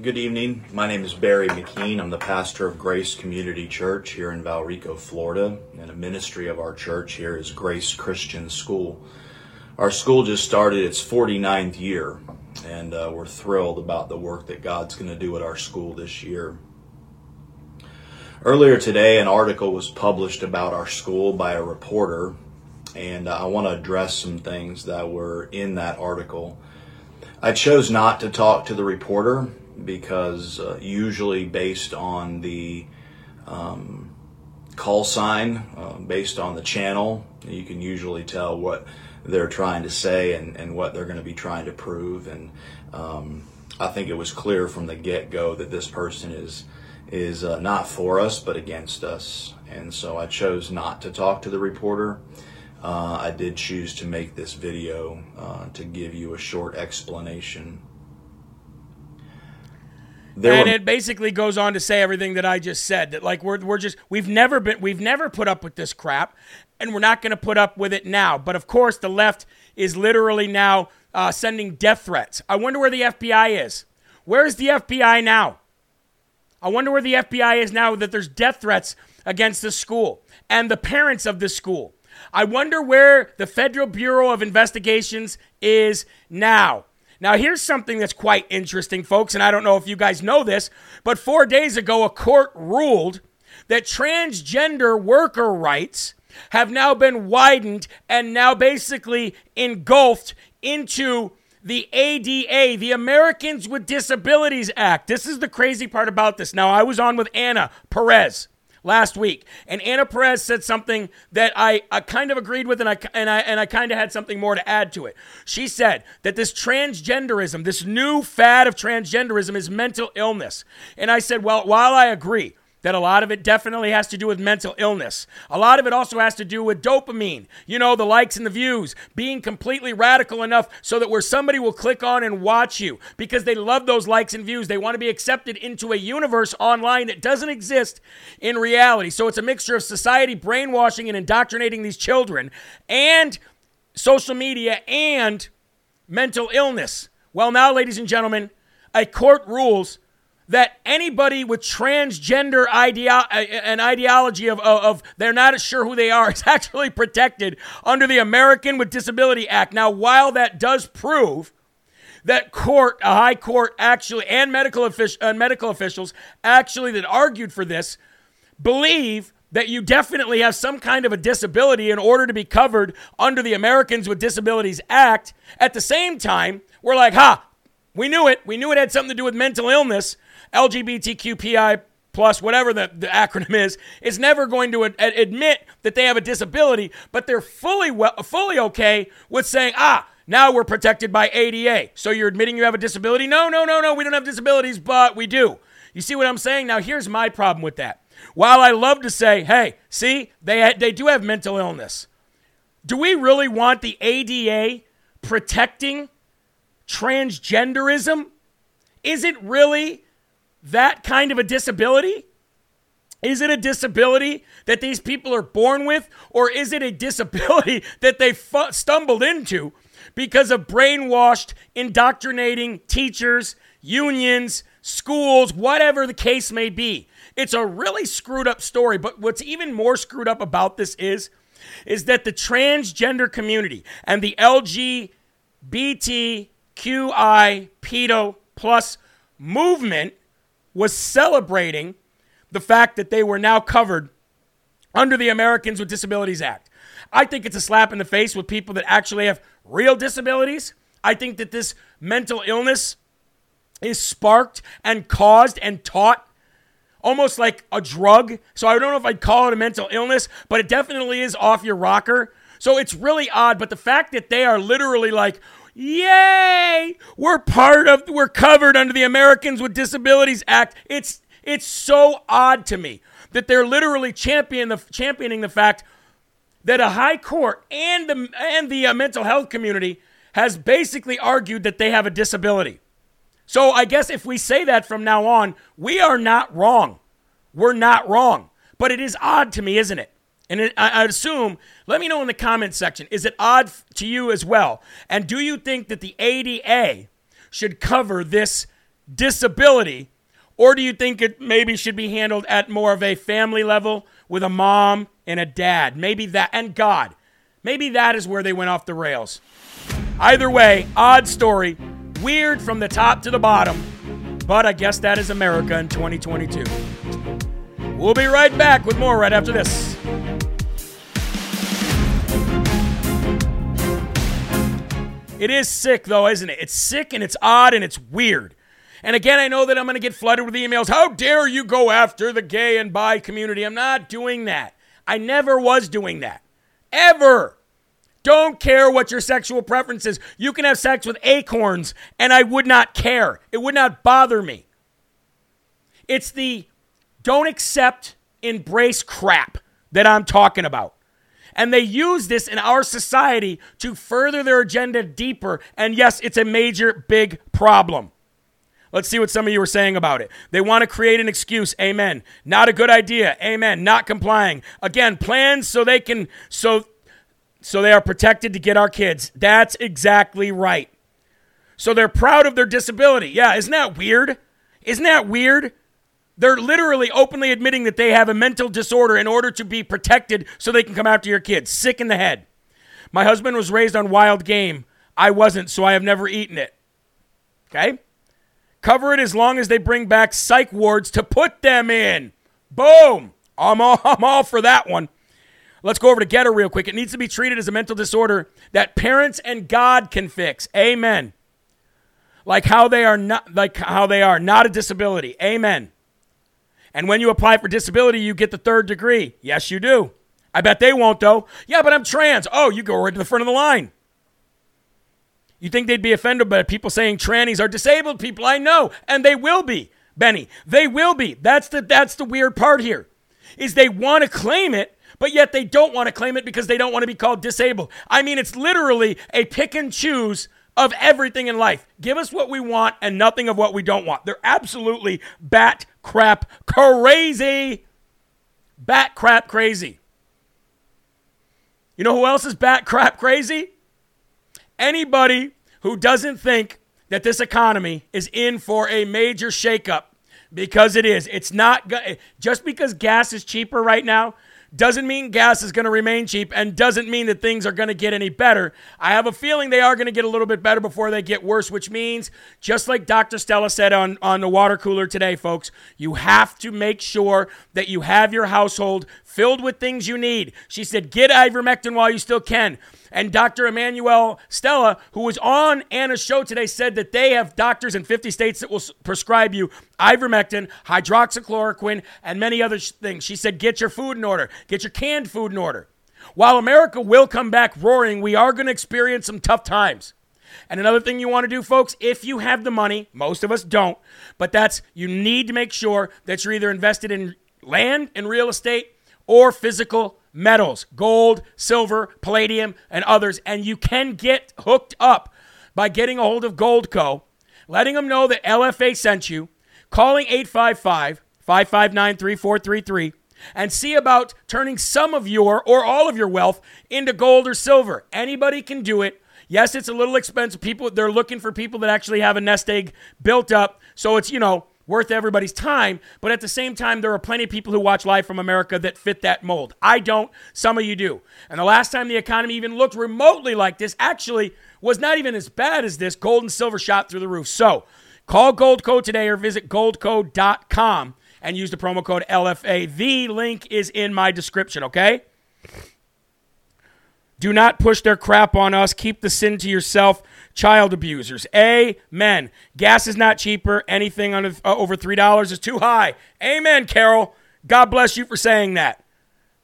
Good evening. My name is Barry McKean. I'm the pastor of Grace Community Church here in Valrico, Florida, and a ministry of our church here is Grace Christian School. Our school just started its 49th year, and uh, we're thrilled about the work that God's going to do at our school this year. Earlier today, an article was published about our school by a reporter, and uh, I want to address some things that were in that article. I chose not to talk to the reporter because uh, usually based on the um, call sign, uh, based on the channel, you can usually tell what they're trying to say and, and what they're going to be trying to prove. And um, I think it was clear from the get go that this person is is uh, not for us but against us. And so I chose not to talk to the reporter. Uh, I did choose to make this video uh, to give you a short explanation there and were, it basically goes on to say everything that I just said. That like we're we're just we've never been we've never put up with this crap, and we're not going to put up with it now. But of course, the left is literally now uh, sending death threats. I wonder where the FBI is. Where's the FBI now? I wonder where the FBI is now that there's death threats against the school and the parents of the school. I wonder where the Federal Bureau of Investigations is now. Now, here's something that's quite interesting, folks, and I don't know if you guys know this, but four days ago, a court ruled that transgender worker rights have now been widened and now basically engulfed into the ADA, the Americans with Disabilities Act. This is the crazy part about this. Now, I was on with Anna Perez last week, and Anna Perez said something that I, I kind of agreed with, and I and I and I kind of had something more to add to it. She said that this transgenderism, this new fad of transgenderism, is mental illness, and I said, well, while I agree that a lot of it definitely has to do with mental illness. A lot of it also has to do with dopamine, you know, the likes and the views, being completely radical enough so that where somebody will click on and watch you because they love those likes and views. They want to be accepted into a universe online that doesn't exist in reality. So it's a mixture of society brainwashing and indoctrinating these children and social media and mental illness. Well, now, ladies and gentlemen, a court rules that anybody with transgender idea uh, an ideology of, of, of, they're not sure who they are is actually protected under the American with Disability Act. Now, while that does prove that court, a high court actually, and medical, offic- uh, medical officials actually that argued for this believe that you definitely have some kind of a disability in order to be covered under the Americans with Disabilities Act. At the same time, we're like, ha, We knew it. We knew it had something to do with mental illness. LGBTQPI plus whatever the, the acronym is is never going to ad- admit that they have a disability, but they're fully well, fully okay with saying, ah, now we're protected by ADA. So you're admitting you have a disability? No, no, no, no. We don't have disabilities, but we do. You see what I'm saying? Now here's my problem with that. While I love to say, hey, see, they they do have mental illness. Do we really want the ADA protecting transgenderism? Is it really that kind of a disability? Is it a disability that these people are born with, or is it a disability that they stumbled into because of brainwashed, indoctrinating teachers, unions, schools, whatever the case may be? It's a really screwed up story, but what's even more screwed up about this is is that the transgender community and the LGBTQI pedo plus movement was celebrating the fact that they were now covered under the Americans with Disabilities Act. I think it's a slap in the face with people that actually have real disabilities. I think that this mental illness is sparked and caused and taught almost like a drug. So I don't know if I'd call it a mental illness, but it definitely is off your rocker. So it's really odd. But the fact that they are literally like, Yay! We're part of we're covered under the Americans with Disabilities Act. It's it's so odd to me that they're literally championing the championing the fact that a high court and the and the uh, mental health community has basically argued that they have a disability. So I guess if we say that from now on, we are not wrong. We're not wrong. But it is odd to me, isn't it? And it, I, I assume, let me know in the comments section, is it odd to you as well? And do you think that the ADA should cover this disability? Or do you think it maybe should be handled at more of a family level with a mom and a dad? Maybe that, and God. Maybe that is where they went off the rails. Either way, odd story, weird from the top to the bottom, but I guess that is America in 2022. We'll be right back with more right after this. It is sick, though, isn't it? It's sick and it's odd and it's weird. And again, I know that I'm going to get flooded with emails. How dare you go after the gay and bi community? I'm not doing that. I never was doing that. Ever. Don't care what your sexual preference is. You can have sex with acorns, and I would not care. It would not bother me. It's the don't accept, embrace crap that I'm talking about. And they use this in our society to further their agenda deeper. And yes, it's a major, big problem. Let's see what some of you are saying about it. They want to create an excuse. Amen. Not a good idea. Amen. Not complying. Again, plans so they can so so they are protected to get our kids. That's exactly right. So they're proud of their disability. Yeah, isn't that weird? Isn't that weird? They're literally openly admitting that they have a mental disorder in order to be protected so they can come after your kids. Sick in the head. My husband was raised on wild game. I wasn't, so I have never eaten it. Okay? Cover it as long as they bring back psych wards to put them in. Boom. I'm all, I'm all for that one. Let's go over to Gettr real quick. It needs to be treated as a mental disorder that parents and God can fix. Amen. Like how they are not like how they are not a disability. Amen. And when you apply for disability, you get the third degree. Yes, you do. I bet they won't, though. Yeah, but I'm trans. Oh, you go right to the front of the line. You think they'd be offended by people saying trannies are disabled people? I know, and they will be, Benny. They will be. That's the that's the weird part here. Is they want to claim it, but yet they don't want to claim it because they don't want to be called disabled. I mean, it's literally a pick and choose of everything in life. Give us what we want and nothing of what we don't want. They're absolutely bat crap crazy. Bat crap crazy. You know who else is bat crap crazy? Anybody who doesn't think that this economy is in for a major shakeup because it is. It's not just because gas is cheaper right now doesn't mean gas is going to remain cheap and doesn't mean that things are going to get any better. I have a feeling they are going to get a little bit better before they get worse, which means, just like Dr. Stella said on, on the water cooler today, folks, you have to make sure that you have your household filled with things you need. She said, get ivermectin while you still can. And Dr. Immanuel Stella, who was on Anna's show today, said that they have doctors in 50 states that will prescribe you ivermectin, hydroxychloroquine, and many other things. She said, get your food in order, get your canned food in order. While America will come back roaring, we are going to experience some tough times. And another thing you want to do, folks, if you have the money, most of us don't, but that's you need to make sure that you're either invested in land and real estate or physical metals, gold, silver, palladium, and others. And you can get hooked up by getting a hold of Goldco, letting them know that LFA sent you, calling 855 559 3433, and see about turning some of your or all of your wealth into gold or silver. Anybody can do it. Yes, it's a little expensive. People they're looking for people that actually have a nest egg built up. So it's, you know, worth everybody's time. But at the same time, there are plenty of people who watch Live from America that fit that mold. I don't. Some of you do. And the last time the economy even looked remotely like this actually was not even as bad as this. Gold and silver shot through the roof. So call Goldco today or visit goldco.com and use the promo code LFA. The link is in my description, okay? Do not push their crap on us. Keep the sin to yourself child abusers. Amen. Gas is not cheaper. Anything under, uh, over $3 is too high. Amen, Carol. God bless you for saying that.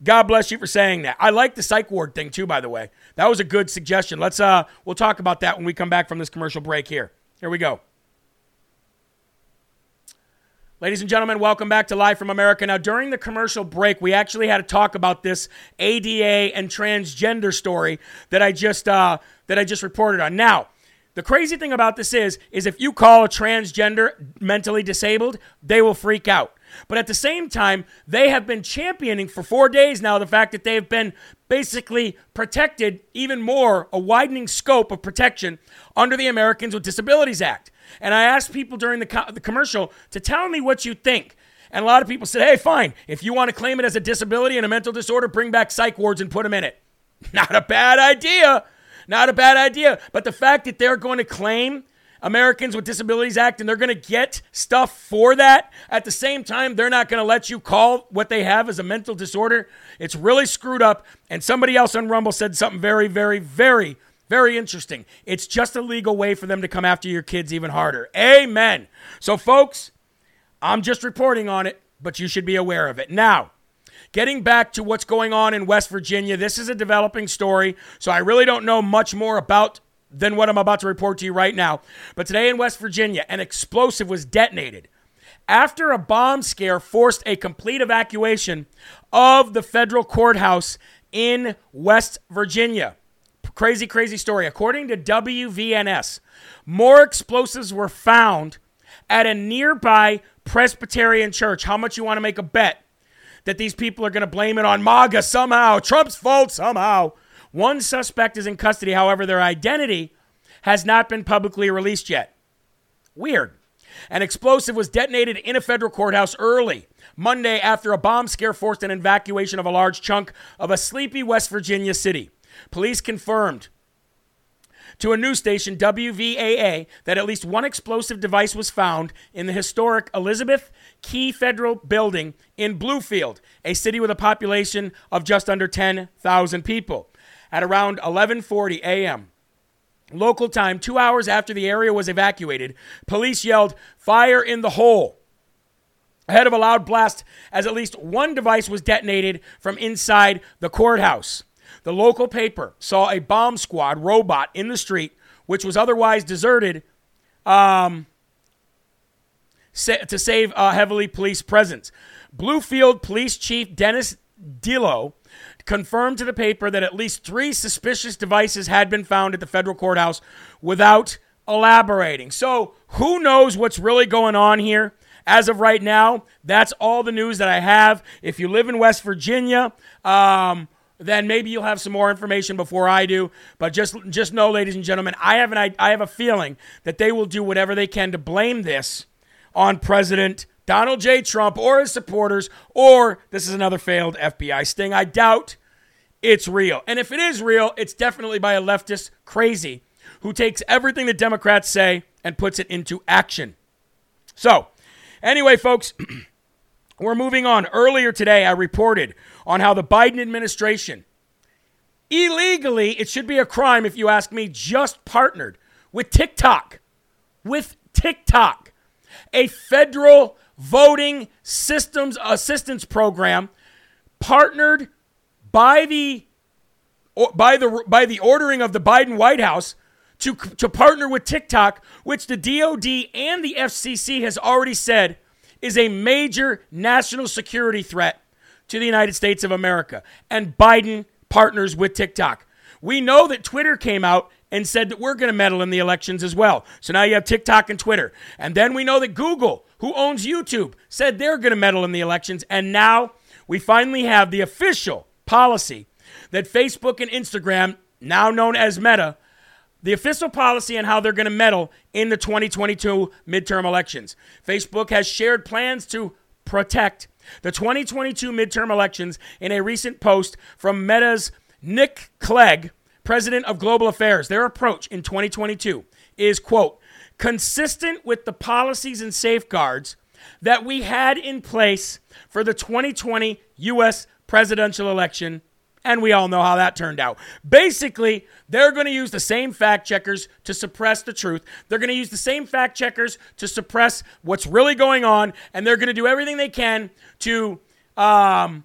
God bless you for saying that. I like the psych ward thing too, by the way. That was a good suggestion. Let's uh we'll talk about that when we come back from this commercial break here. Here we go. Ladies and gentlemen, welcome back to Live from America. Now, during the commercial break, we actually had to talk about this ADA and transgender story that I just uh, that I just reported on. Now, the crazy thing about this is, is if you call a transgender mentally disabled, they will freak out. But at the same time, they have been championing for four days now the fact that they have been basically protected even more, a widening scope of protection under the Americans with Disabilities Act. And I asked people during the, co- the commercial to tell me what you think. And a lot of people said, hey, fine, if you want to claim it as a disability and a mental disorder, bring back psych wards and put them in it. Not a bad idea. Not a bad idea. But the fact that they're going to claim Americans with Disabilities Act and they're going to get stuff for that, at the same time, they're not going to let you call what they have as a mental disorder. It's really screwed up. And somebody else on Rumble said something very, very, very, very interesting. It's just a legal way for them to come after your kids even harder. Amen. So, folks, I'm just reporting on it, but you should be aware of it. Now, Getting back to what's going on in West Virginia, this is a developing story, so I really don't know much more about than what I'm about to report to you right now. But today in West Virginia, an explosive was detonated after a bomb scare forced a complete evacuation of the federal courthouse in West Virginia. Crazy, crazy story. According to WVNS, more explosives were found at a nearby Presbyterian church. How much you want to make a bet? that these people are going to blame it on MAGA somehow, Trump's fault somehow. One suspect is in custody, however, their identity has not been publicly released yet. Weird. An explosive was detonated in a federal courthouse early Monday after a bomb scare forced an evacuation of a large chunk of a sleepy West Virginia city. Police confirmed to a news station, WVVA, that at least one explosive device was found in the historic Elizabeth Kee Federal Building in Bluefield, a city with a population of just under 10,000 people, at around 11:40 a.m. Local time, 2 hours after the area was evacuated, police yelled, "Fire in the hole!" ahead of a loud blast as at least one device was detonated from inside the courthouse. The local paper saw a bomb squad robot in the street, which was otherwise deserted, um, to save a heavily police presence. Bluefield Police Chief Dennis Dillow confirmed to the paper that at least three suspicious devices had been found at the federal courthouse without elaborating. So, who knows what's really going on here? As of right now, that's all the news that I have. If you live in West Virginia, um, then maybe you'll have some more information before I do. But just just know, ladies and gentlemen, I have an I have a feeling that they will do whatever they can to blame this on President Donald J. Trump or his supporters, or this is another failed FBI sting. I doubt it's real. And if it is real, it's definitely by a leftist crazy who takes everything the Democrats say and puts it into action. So, anyway, folks, we're moving on. Earlier today, I reported on how the Biden administration illegally, it should be a crime if you ask me, just partnered with TikTok. With TikTok, a federal voting systems assistance program partnered by the by the by the ordering of the Biden White House to to partner with TikTok, which the DoD and the FCC has already said is a major national security threat to the United States of America. And Biden partners with TikTok. We know that Twitter came out and said that we're going to meddle in the elections as well. So now you have TikTok and Twitter. And then we know that Google, who owns YouTube, said they're going to meddle in the elections. And now we finally have the official policy that Facebook and Instagram, now known as Meta, the official policy on how they're going to meddle in the 2022 midterm elections. Facebook has shared plans to protect the 2022 midterm elections in a recent post from Meta's Nick Clegg president of global affairs, their approach in 2022 is, quote, consistent with the policies and safeguards that we had in place for the 2020 U.S. presidential election. And we all know how that turned out. Basically, they're going to use the same fact checkers to suppress the truth. They're going to use the same fact checkers to suppress what's really going on. And they're going to do everything they can to um,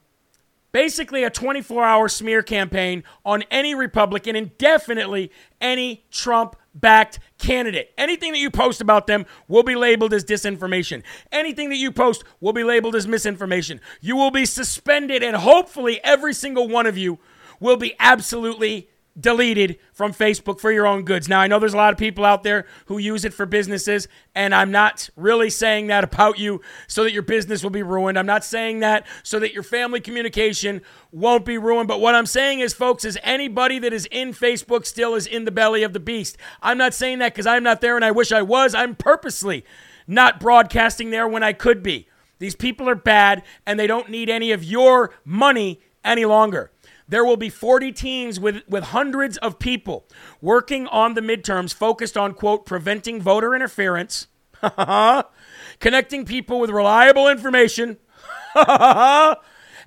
basically a 24 hour smear campaign on any Republican and definitely any Trump backed candidate. Anything that you post about them will be labeled as disinformation. Anything that you post will be labeled as misinformation. You will be suspended, and hopefully, every single one of you will be absolutely deleted from Facebook for your own goods. Now, I know there's a lot of people out there who use it for businesses, and I'm not really saying that about you so that your business will be ruined. I'm not saying that so that your family communication won't be ruined. But what I'm saying is, folks, is anybody that is in Facebook still is in the belly of the beast. I'm not saying that because I'm not there and I wish I was. I'm purposely not broadcasting there when I could be. These people are bad and they don't need any of your money any longer. There will be 40 teams with, with hundreds of people working on the midterms focused on, quote, preventing voter interference, connecting people with reliable information,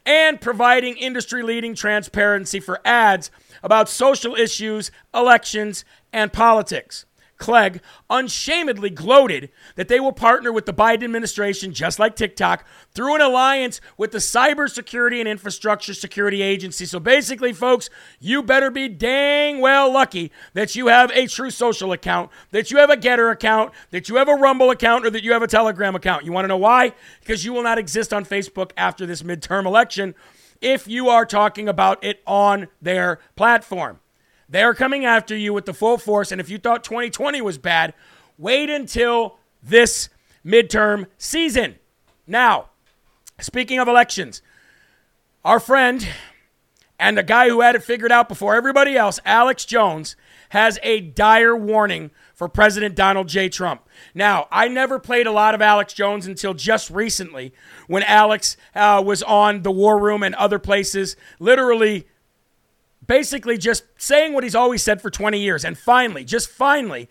and providing industry leading transparency for ads about social issues, elections, and politics. Clegg unshamedly gloated that they will partner with the Biden administration, just like TikTok, through an alliance with the Cybersecurity and Infrastructure Security Agency. So basically, folks, you better be dang well lucky that you have a Truth Social account, that you have a Gettr account, that you have a Rumble account, or that you have a Telegram account. You want to know why? Because you will not exist on Facebook after this midterm election if you are talking about it on their platform. They're coming after you with the full force. And if you thought 2020 was bad, wait until this midterm season. Now, speaking of elections, our friend and the guy who had it figured out before everybody else, Alex Jones, has a dire warning for President Donald J. Trump. Now, I never played a lot of Alex Jones until just recently when Alex uh, was on the War Room and other places, literally basically just saying what he's always said for 20 years. And finally, just finally,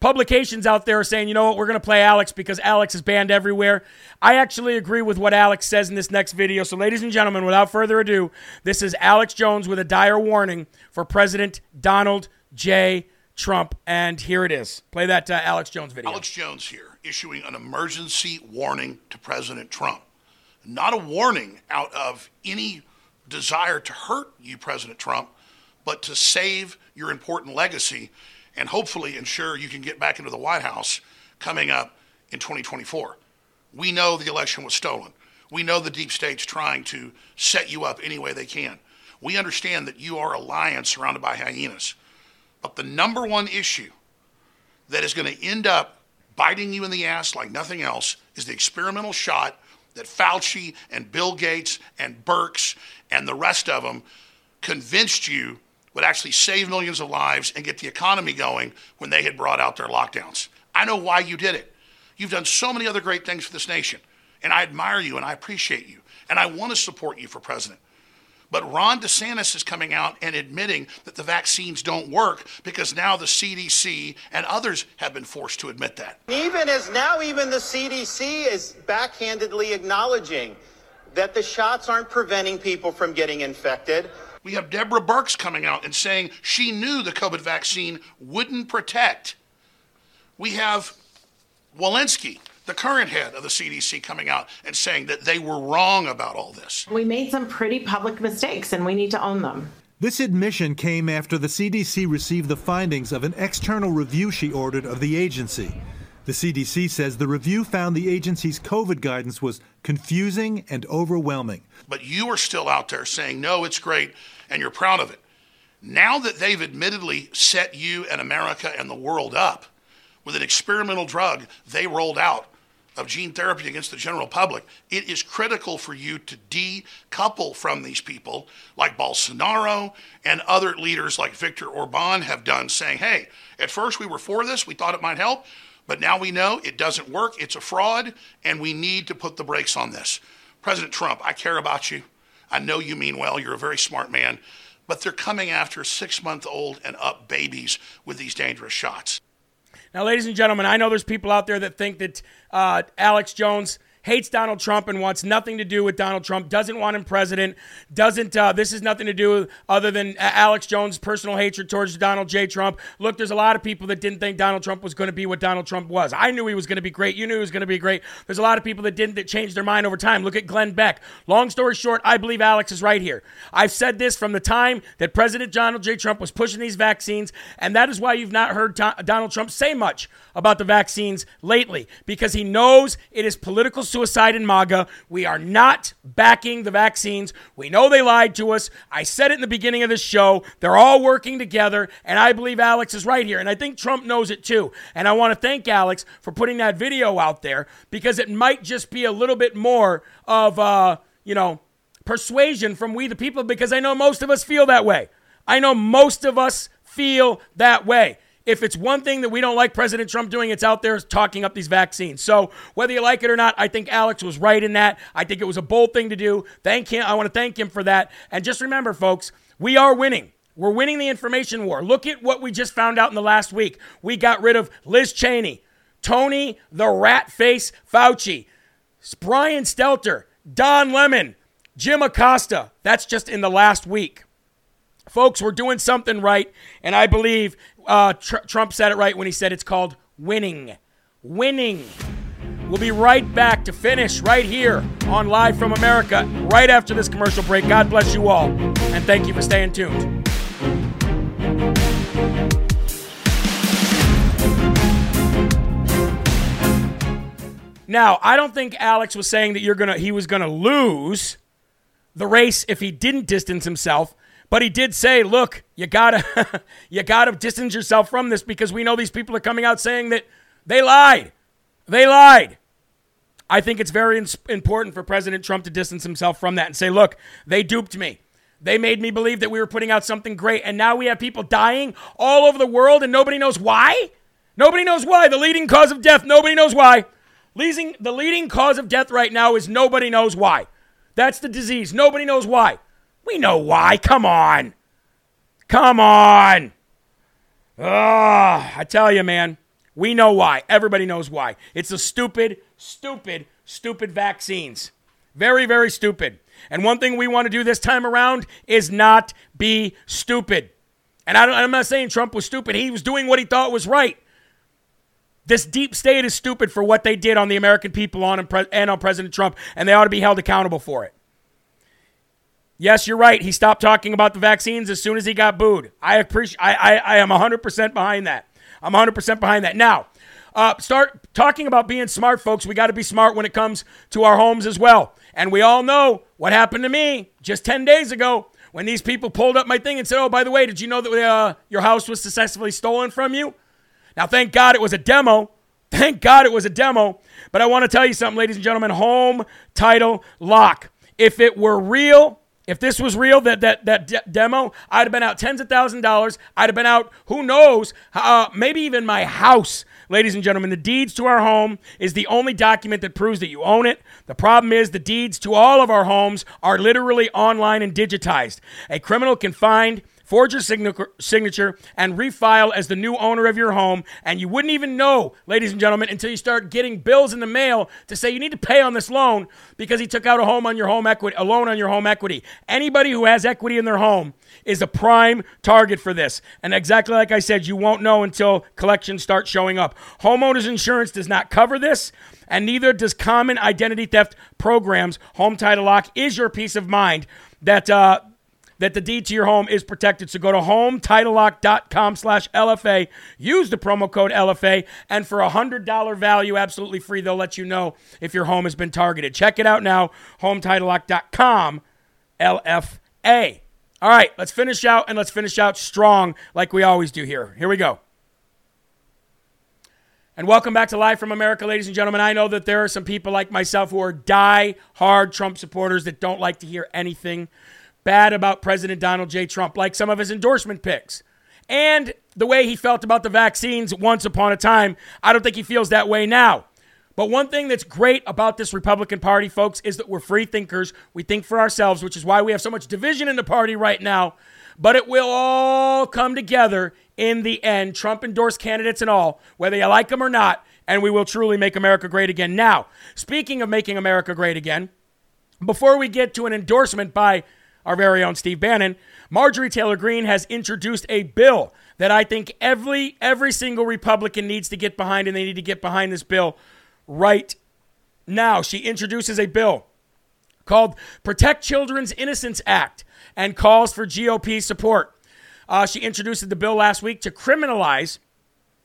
publications out there are saying, you know what, we're going to play Alex because Alex is banned everywhere. I actually agree with what Alex says in this next video. So, ladies and gentlemen, without further ado, this is Alex Jones with a dire warning for President Donald J. Trump. And here it is. Play that uh, Alex Jones video. Alex Jones here, issuing an emergency warning to President Trump. Not a warning out of any desire to hurt you, President Trump, but to save your important legacy and hopefully ensure you can get back into the White House coming up in 2024. We know the election was stolen. We know the deep state's trying to set you up any way they can. We understand that you are a lion surrounded by hyenas. But the number one issue that is going to end up biting you in the ass like nothing else is the experimental shot that Fauci and Bill Gates and Birx and the rest of them convinced you would actually save millions of lives and get the economy going when they had brought out their lockdowns. I know why you did it. You've done so many other great things for this nation. And I admire you and I appreciate you. And I want to support you for president. But Ron DeSantis is coming out and admitting that the vaccines don't work because now the CDC and others have been forced to admit that. Even as now, even the CDC is backhandedly acknowledging that the shots aren't preventing people from getting infected. We have Deborah Birx coming out and saying she knew the COVID vaccine wouldn't protect. We have Walensky, the current head of the CDC, coming out and saying that they were wrong about all this. We made some pretty public mistakes and we need to own them. This admission came after the CDC received the findings of an external review she ordered of the agency. The CDC says the review found the agency's COVID guidance was confusing and overwhelming. But you are still out there saying, no, it's great, and you're proud of it. Now that they've admittedly set you and America and the world up with an experimental drug they rolled out of gene therapy against the general public, it is critical for you to decouple from these people like Bolsonaro and other leaders like Viktor Orban have done, saying, hey, at first we were for this, we thought it might help. But now we know it doesn't work. It's a fraud, and we need to put the brakes on this. President Trump, I care about you. I know you mean well. You're a very smart man. But they're coming after six month old and up babies with these dangerous shots. Now, ladies and gentlemen, I know there's people out there that think that uh, Alex Jones hates Donald Trump and wants nothing to do with Donald Trump, doesn't want him president, doesn't, uh, this has nothing to do with other than uh, Alex Jones' personal hatred towards Donald J. Trump. Look, there's a lot of people that didn't think Donald Trump was going to be what Donald Trump was. I knew he was going to be great. You knew he was going to be great. There's a lot of people that didn't, that changed their mind over time. Look at Glenn Beck. Long story short, I believe Alex is right here. I've said this from the time that President Donald J. Trump was pushing these vaccines, and that is why you've not heard Donald Trump say much about the vaccines lately, because he knows it is political suicide in MAGA. We are not backing the vaccines. We know they lied to us. I said it in the beginning of this show. They're all working together, and I believe Alex is right here. And I think Trump knows it too. And I want to thank Alex for putting that video out there because it might just be a little bit more of, uh, you know, persuasion from we the people because I know most of us feel that way. I know most of us feel that way. If it's one thing that we don't like President Trump doing, it's out there talking up these vaccines. So whether you like it or not, I think Alex was right in that. I think it was a bold thing to do. Thank him. I want to thank him for that. And just remember, folks, we are winning. We're winning the information war. Look at what we just found out in the last week. We got rid of Liz Cheney, Tony the Rat Face Fauci, Brian Stelter, Don Lemon, Jim Acosta. That's just in the last week. Folks, we're doing something right, and I believe uh, tr- Trump said it right when he said it's called winning. Winning. We'll be right back to finish right here on Live from America right after this commercial break. God bless you all, and thank you for staying tuned. Now, I don't think Alex was saying that you're gonna he was gonna lose the race if he didn't distance himself. But he did say, look, you gotta you gotta distance yourself from this because we know these people are coming out saying that they lied. They lied. I think it's very important for President Trump to distance himself from that and say, look, they duped me. They made me believe that we were putting out something great, and now we have people dying all over the world, and nobody knows why. Nobody knows why. The leading cause of death, nobody knows why. Leading, the leading cause of death right now is nobody knows why. That's the disease. Nobody knows why. We know why. Come on. Come on. Ugh, I tell you, man, we know why. Everybody knows why. It's the stupid, stupid, stupid vaccines. Very, very stupid. And one thing we want to do this time around is not be stupid. And I am not saying Trump was stupid. He was doing what he thought was right. This deep state is stupid for what they did on the American people on and on President Trump, and they ought to be held accountable for it. Yes, you're right. He stopped talking about the vaccines as soon as he got booed. I appreciate. I, I, I am 100% behind that. I'm 100% behind that. Now, uh, start talking about being smart, folks. We got to be smart when it comes to our homes as well. And we all know what happened to me just 10 days ago when these people pulled up my thing and said, "Oh, by the way, did you know that uh, your house was successfully stolen from you?" Now, thank God it was a demo. Thank God it was a demo. But I want to tell you something, ladies and gentlemen. Home title lock. If it were real, If this was real, that that that de- demo, I'd have been out tens of thousand dollars. I'd have been out, who knows, uh, maybe even my house. Ladies and gentlemen, the deeds to our home is the only document that proves that you own it. The problem is the deeds to all of our homes are literally online and digitized. A criminal can find forge your signature, and refile as the new owner of your home. And you wouldn't even know, ladies and gentlemen, until you start getting bills in the mail to say you need to pay on this loan because he took out a home on your home equity, a loan on your home equity. Anybody who has equity in their home is a prime target for this. And exactly like I said, you won't know until collections start showing up. Homeowners insurance does not cover this and neither does common identity theft programs. Home Title Lock is your peace of mind that uh, that the deed to your home is protected. So go to hometitlelock.com slash LFA. Use the promo code LFA. And for a $100 value, absolutely free, they'll let you know if your home has been targeted. Check it out now. Hometitlelock.com LFA. All right, let's finish out and let's finish out strong like we always do here. Here we go. And welcome back to Live from America, ladies and gentlemen. I know that there are some people like myself who are die hard Trump supporters that don't like to hear anything bad about President Donald J. Trump, like some of his endorsement picks. And the way he felt about the vaccines once upon a time, I don't think he feels that way now. But one thing that's great about this Republican Party, folks, is that we're free thinkers. We think for ourselves, which is why we have so much division in the party right now. But it will all come together in the end, Trump endorsed candidates and all, whether you like them or not, and we will truly make America great again. Now, speaking of making America great again, before we get to an endorsement by our very own Steve Bannon, Marjorie Taylor Greene has introduced a bill that I think every every single Republican needs to get behind, and they need to get behind this bill right now. She introduces a bill called Protect Children's Innocence Act and calls for GOP support. Uh, she introduced the bill last week to criminalize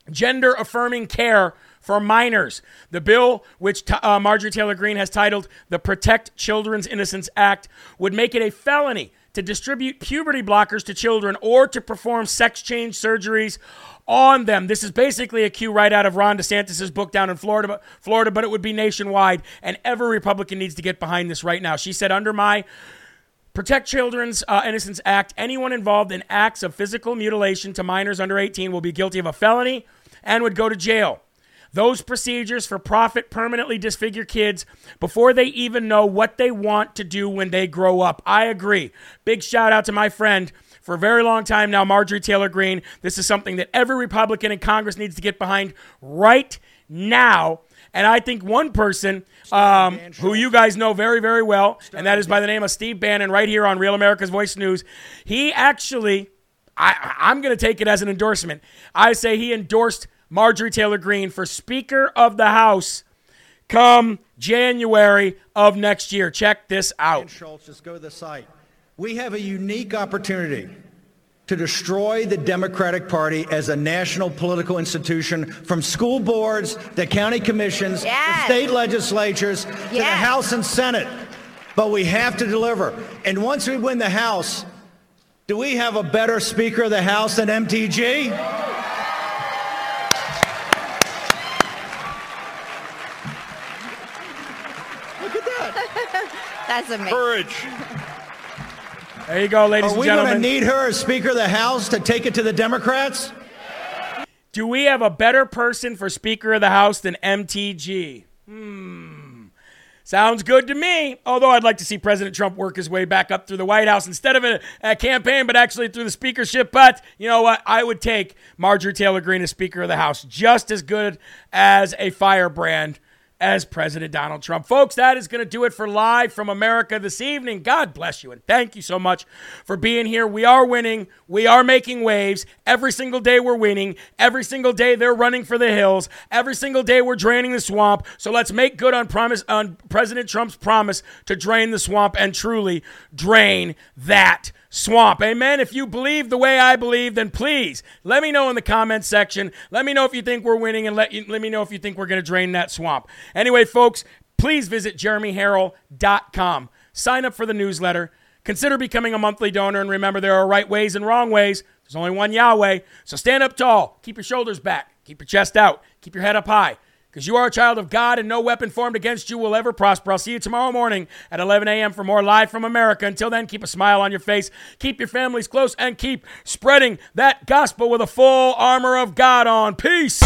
gender affirming care for minors. The bill, which uh, Marjorie Taylor Greene has titled the Protect Children's Innocence Act, would make it a felony to distribute puberty blockers to children or to perform sex change surgeries on them. This is basically a cue right out of Ron DeSantis' book down in Florida, Florida, but it would be nationwide, and every Republican needs to get behind this right now. She said, under my Protect Children's uh, Innocence Act, anyone involved in acts of physical mutilation to minors under 18 will be guilty of a felony and would go to jail. Those procedures for profit permanently disfigure kids before they even know what they want to do when they grow up. I agree. Big shout out to my friend for a very long time now, Marjorie Taylor Greene. This is something that every Republican in Congress needs to get behind right now. And I think one person um, who you guys know very, very well, and that is by the name of Steve Bannon, right here on Real America's Voice News, he actually, I, I'm going to take it as an endorsement. I say he endorsed Marjorie Taylor Greene for Speaker of the House come January of next year. Check this out. Schultz, just go to the site. We have a unique opportunity to destroy the Democratic Party as a national political institution from school boards to county commissions yes. to state legislatures yes. to the House and Senate. But we have to deliver. And once we win the House, do we have a better Speaker of the House than MTG? That's amazing. Courage. There you go, ladies Are and we gentlemen. going to need her as Speaker of the House to take it to the Democrats? Do we have a better person for Speaker of the House than MTG? Hmm. Sounds good to me. Although I'd like to see President Trump work his way back up through the White House instead of a, a, campaign, but actually through the speakership. But you know what? I would take Marjorie Taylor Greene as Speaker of the House just as good as a firebrand as President Donald Trump. Folks, that is going to do it for Live from America this evening. God bless you and thank you so much for being here. We are winning. We are making waves. Every single day we're winning. Every single day they're running for the hills. Every single day we're draining the swamp. So let's make good on promise on President Trump's promise to drain the swamp and truly drain that swamp. Amen. If you believe the way I believe, then please let me know in the comments section. Let me know if you think we're winning and let, you, let me know if you think we're going to drain that swamp. Anyway, folks, please visit jeremyherrell.com. Sign up for the newsletter. Consider becoming a monthly donor. And remember, there are right ways and wrong ways. There's only one Yahweh. So stand up tall. Keep your shoulders back. Keep your chest out. Keep your head up high because you are a child of God and no weapon formed against you will ever prosper. I'll see you tomorrow morning at 11 a.m. for more Live from America. Until then, keep a smile on your face, keep your families close, and keep spreading that gospel with a full armor of God on. Peace.